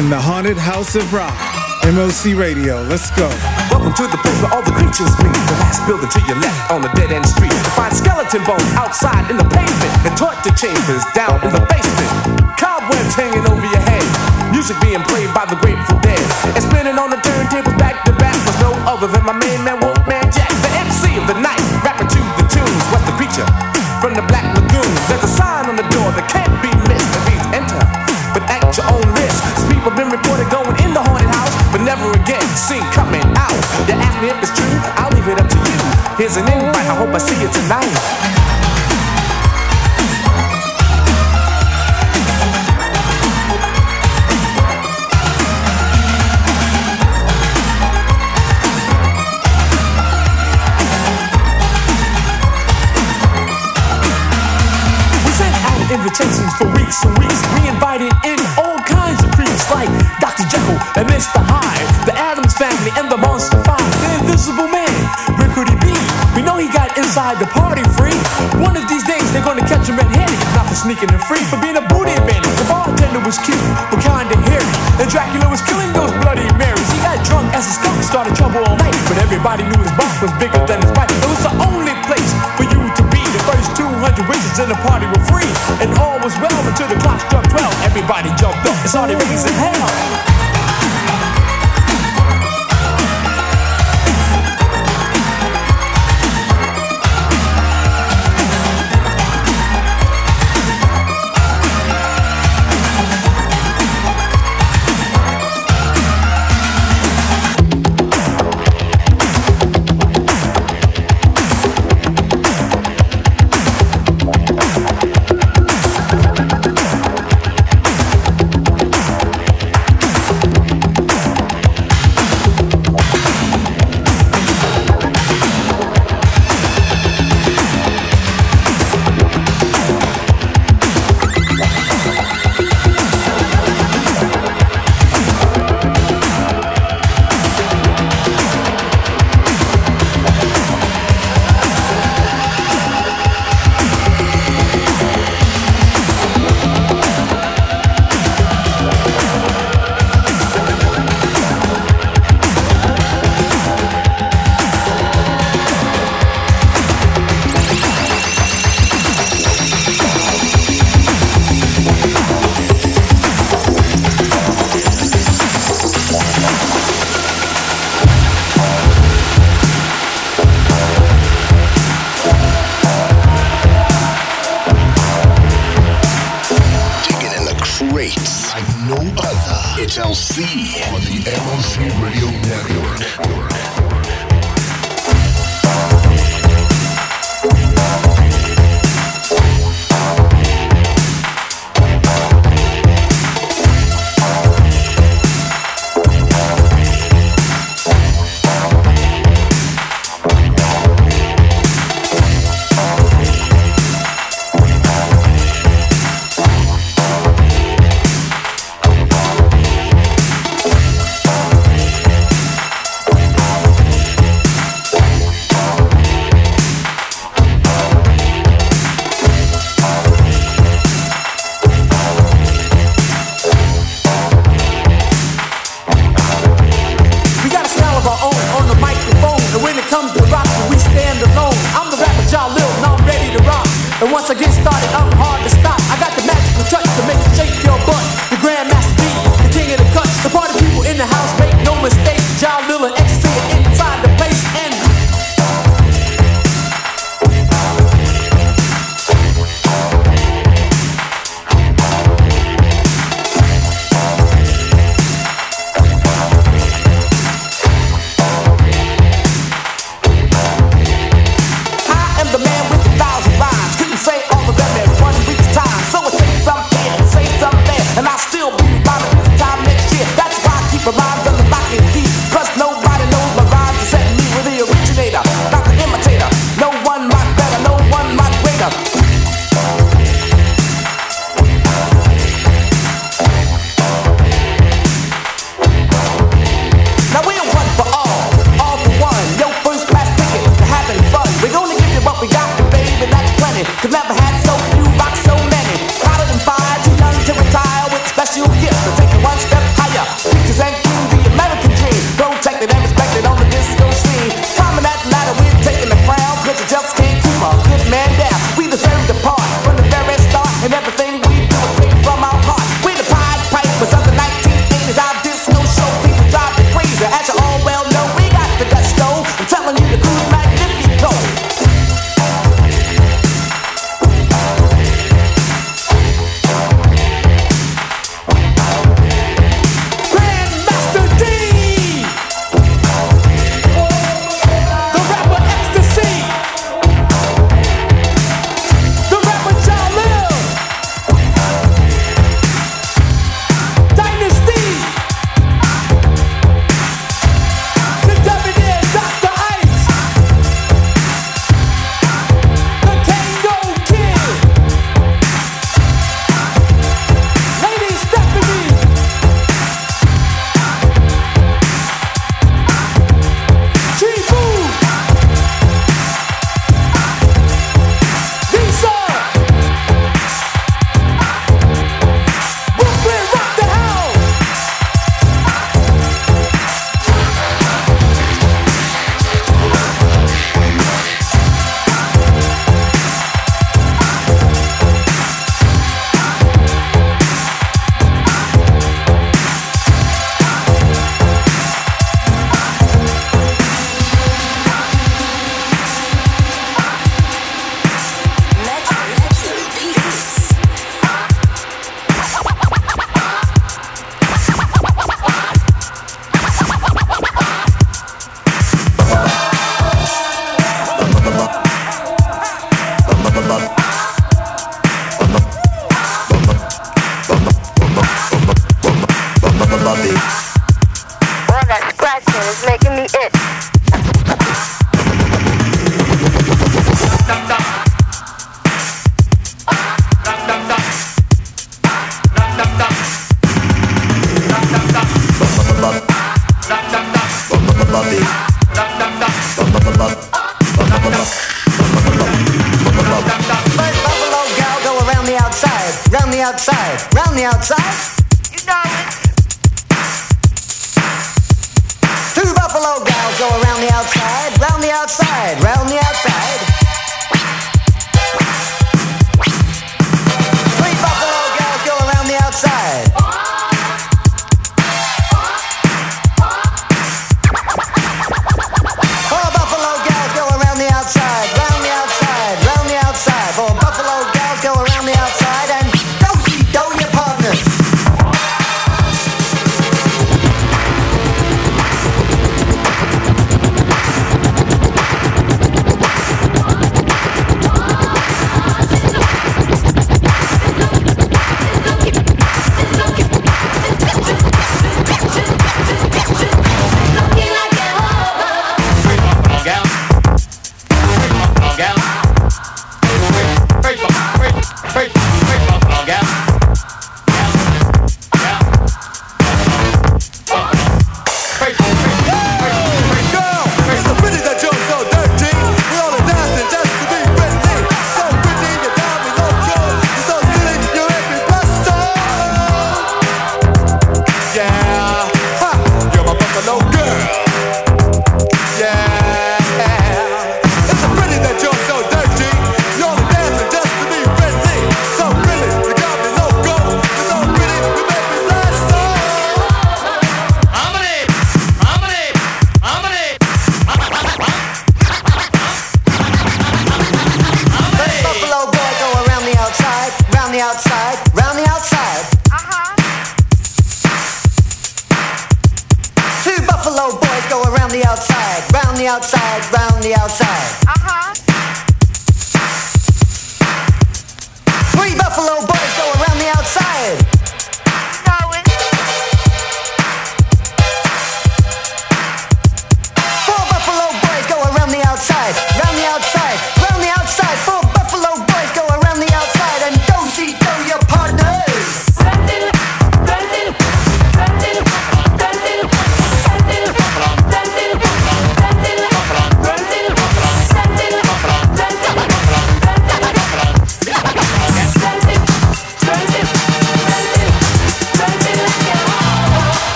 in the Haunted House of Rock. MOC Radio, let's go. Welcome to the place where all the creatures meet. The last building to your left on the dead end street. To find skeleton bones outside in the pavement and torture chambers down in the basement. Cobwebs hanging over your head. Music being played by the Grateful Dead. And spinning on the turntables back to back was no other than my main man Wolfman Jack, the MC of the night, rapping to the tunes. What's the creature from the Black Lagoon? There's a sign on the door that can't be missed. That reads enter, but at your own risk. People been reported going in the haunted house, but never again seen coming out. You ask me if it's true, I'll leave it up to you. Here's an invite, I hope I see you tonight. For weeks and weeks. We invited in all kinds of creeps like Dr. Jekyll and Mr. Hyde, the Addams family and the Monster Five, the Invisible Man, Where could he be? We know he got inside the party free. One of these days they're gonna catch him red-handed, not for sneaking and free, for being a booty bandit. The bartender was cute, but kinda hairy, and Dracula was killing those bloody Marys. He got drunk as a skunk, started trouble all night, but everybody knew his box was bigger than his bite. It was the only place for you to be. The first 200 wishes in the party were free, and all was well until the clock struck 12. Everybody jumped up and started raising hell.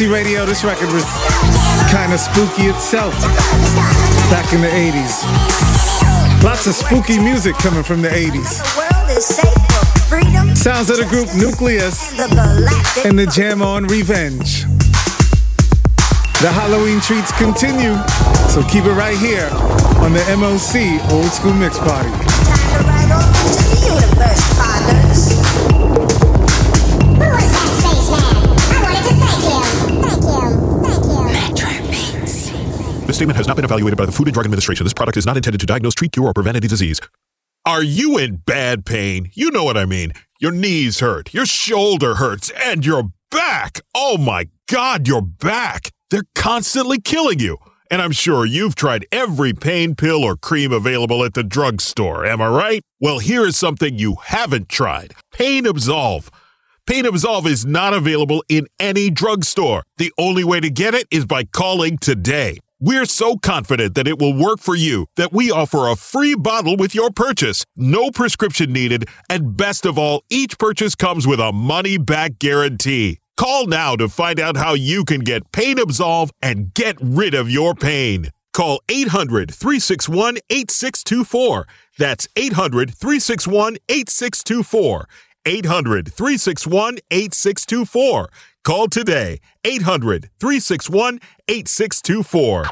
Radio, this record was kind of spooky itself back in the 80s. Lots of spooky music coming from the 80s. Sounds of the group Nucleus and the jam on Revenge. The Halloween treats continue, so keep it right here on the MOC Old School Mix Party. This statement has not been evaluated by the Food and Drug Administration. This product is not intended to diagnose, treat, cure, or prevent any disease. Are you in bad pain? You know what I mean. Your knees hurt, your shoulder hurts, and your back. Oh my God, your back. They're constantly killing you. And I'm sure you've tried every pain pill or cream available at the drugstore, am I right? Well, here is something you haven't tried Pain Absolve. Pain Absolve is not available in any drugstore. The only way to get it is by calling today. We're so confident that it will work for you that we offer a free bottle with your purchase, no prescription needed, and best of all, each purchase comes with a money back guarantee. Call now to find out how you can get Pain Absolve and get rid of your pain. Call 800 361 8624. That's 800 361 8624. 800 361 8624. Call today 800 361 8624.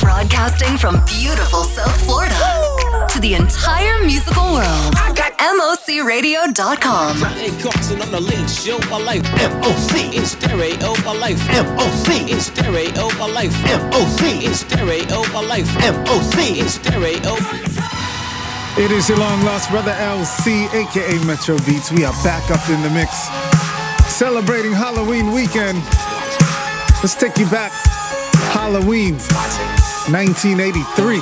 Broadcasting from beautiful South Florida to the entire musical world. MOCRadio.com. Carson on the link show my life. MOC in stereo my life. MOC in stereo my life. MOC in stereo my life. MOC in stereo. It is your long lost brother LC, aka Metro Beats. We are back up in the mix, celebrating Halloween weekend. Let's take you back. Halloween, 1983.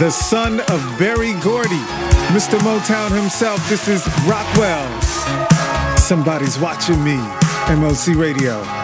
The son of Berry Gordy, Mr. Motown himself. This is Rockwell. Somebody's watching me. MOC Radio.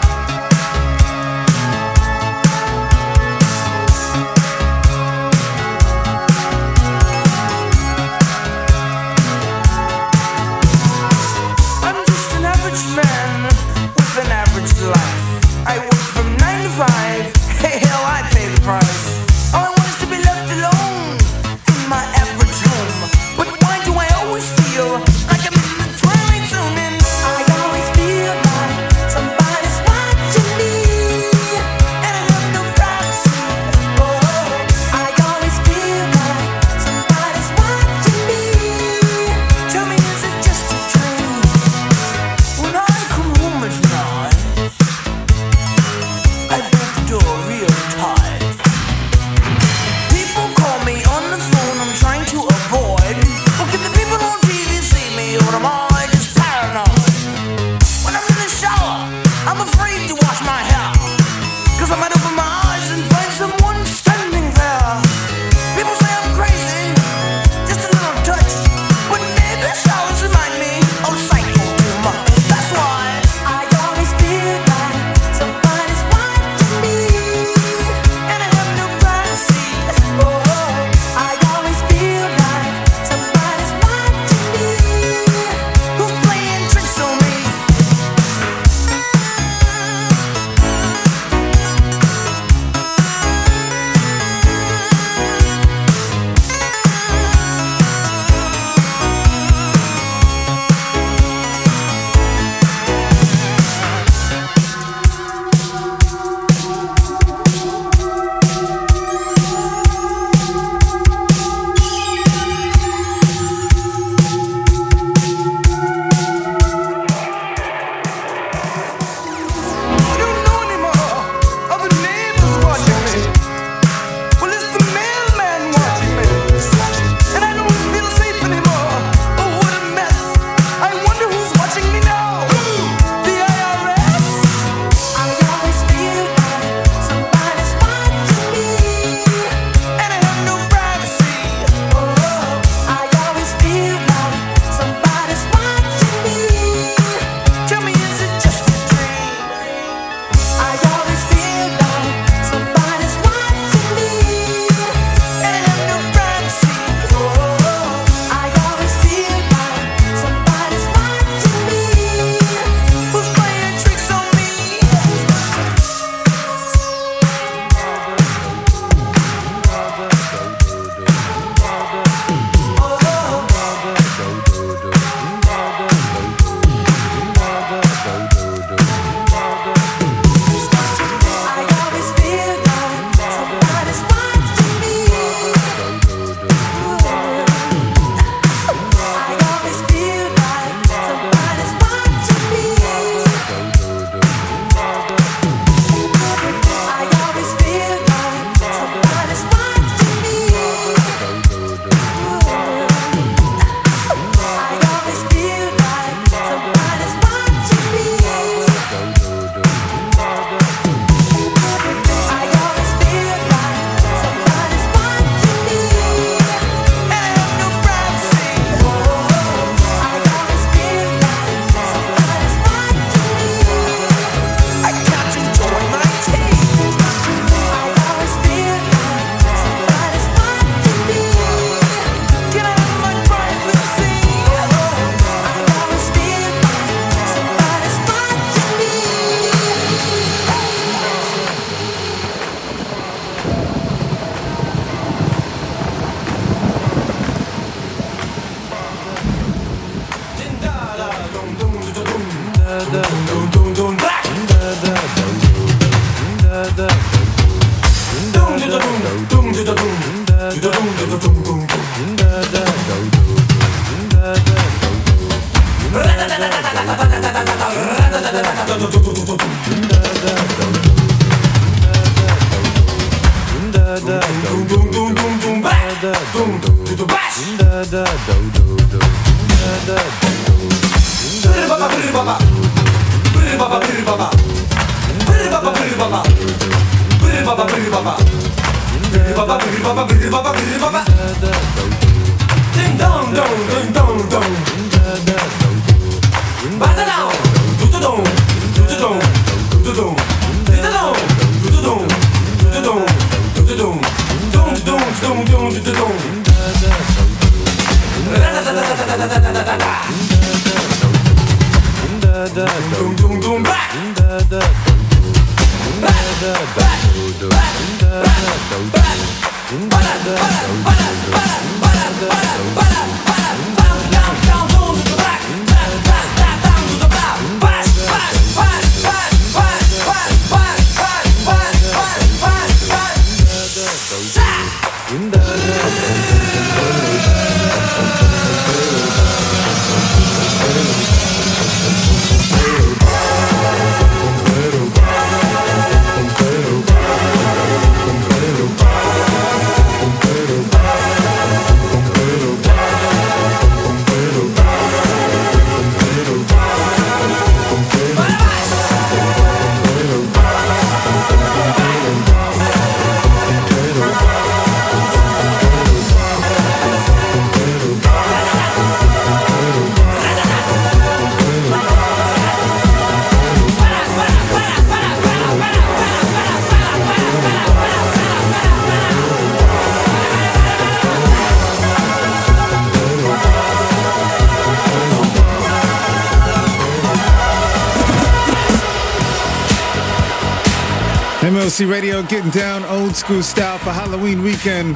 Radio getting down old school style for Halloween weekend.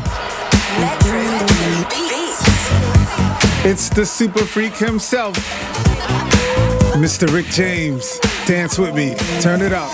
It's the super freak himself, Mr. Rick James. Dance with me, turn it up.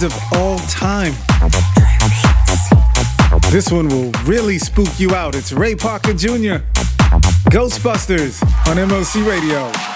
records of all time. This one will really spook you out. It's Ray Parker Jr., Ghostbusters on MOC Radio.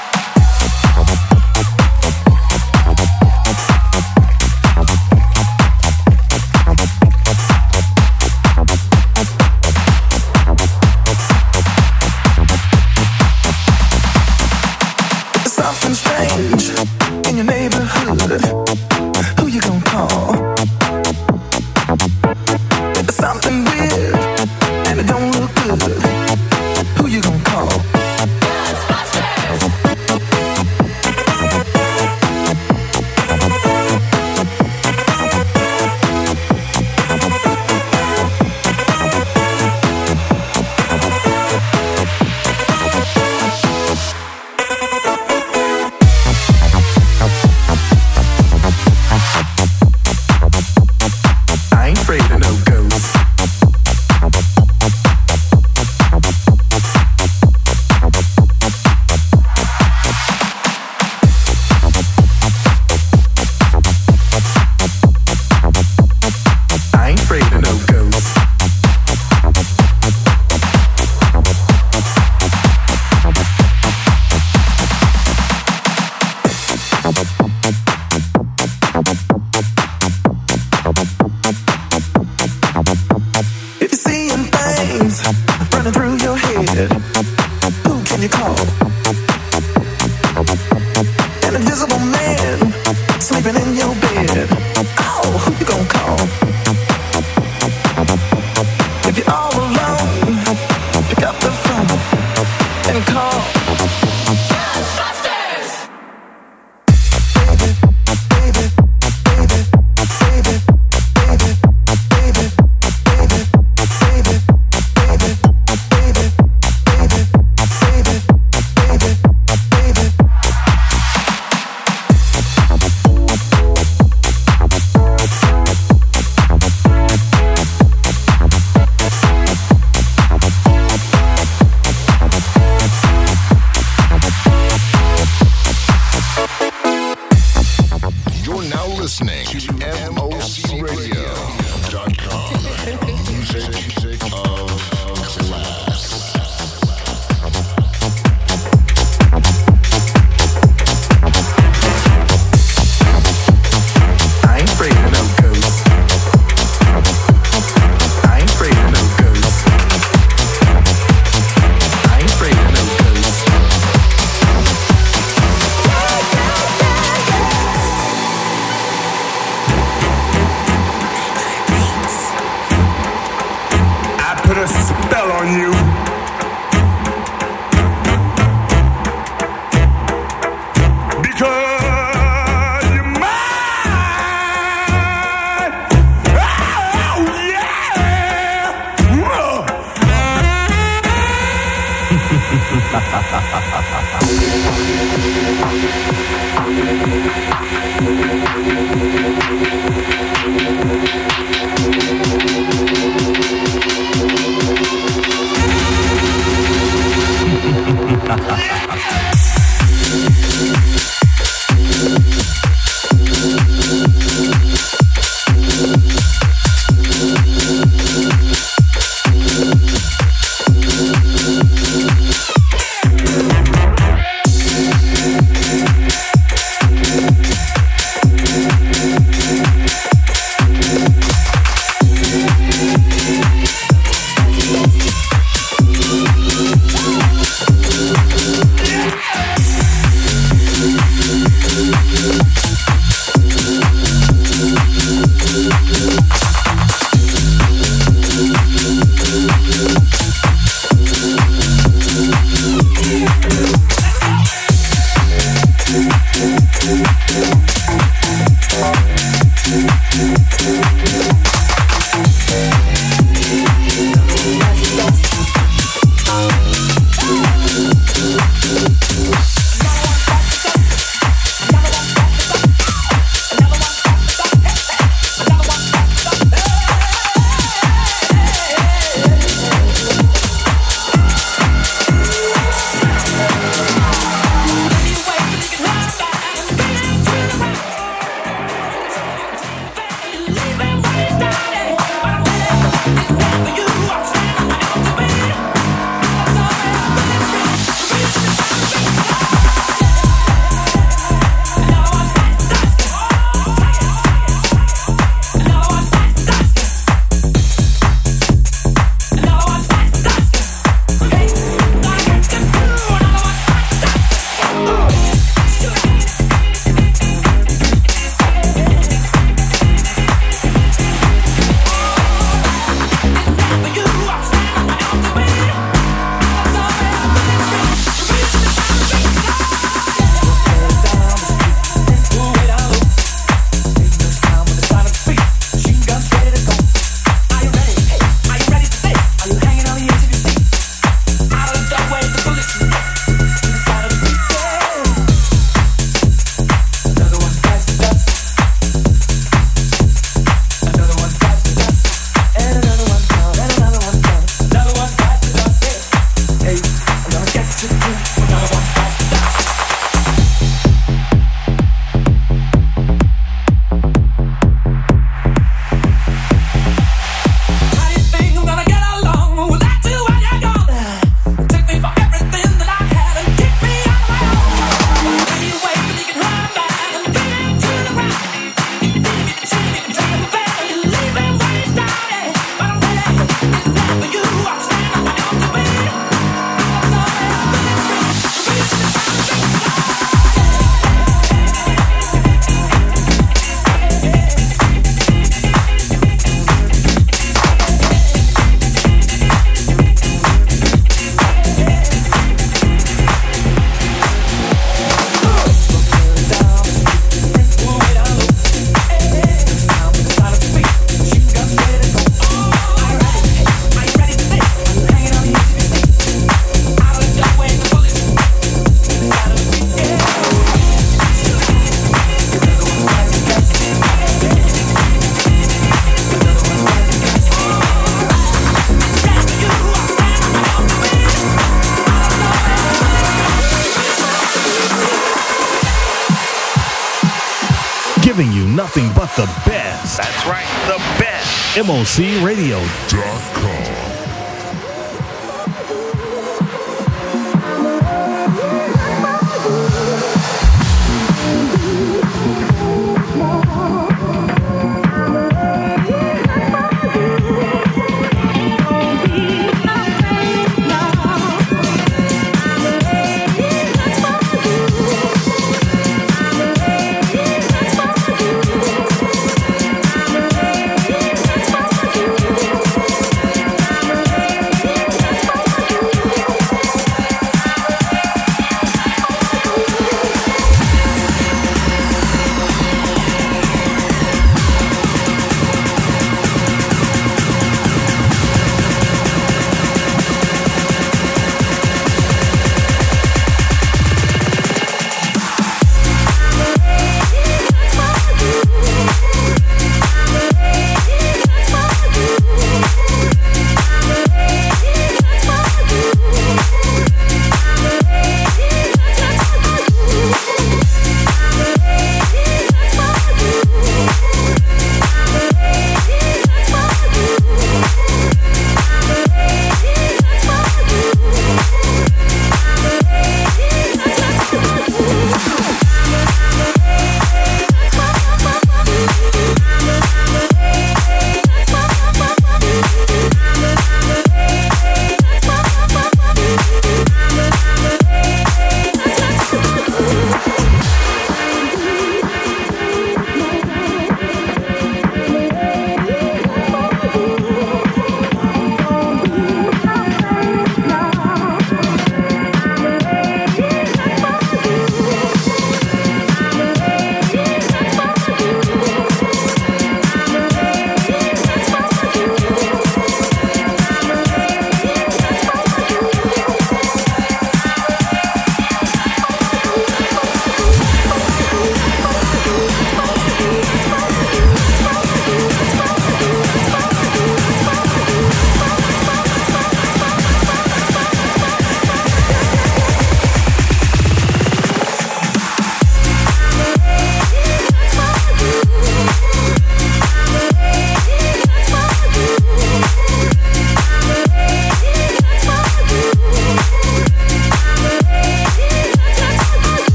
Best. MOCRadio.com.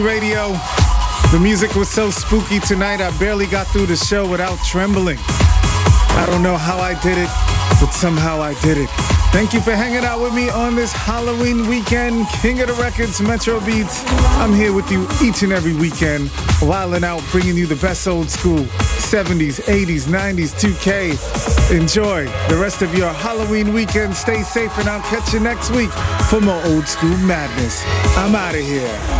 Radio. The music was so spooky tonight, I barely got through the show without trembling. I don't know how I did it, but somehow I did it. Thank you for hanging out with me on this Halloween weekend. King of the Records, Metro Beats. I'm here with you each and every weekend, wilding out, bringing you the best old school 70s, 80s, 90s, 2K. Enjoy the rest of your Halloween weekend. Stay safe, and I'll catch you next week for more old school madness. I'm out of here.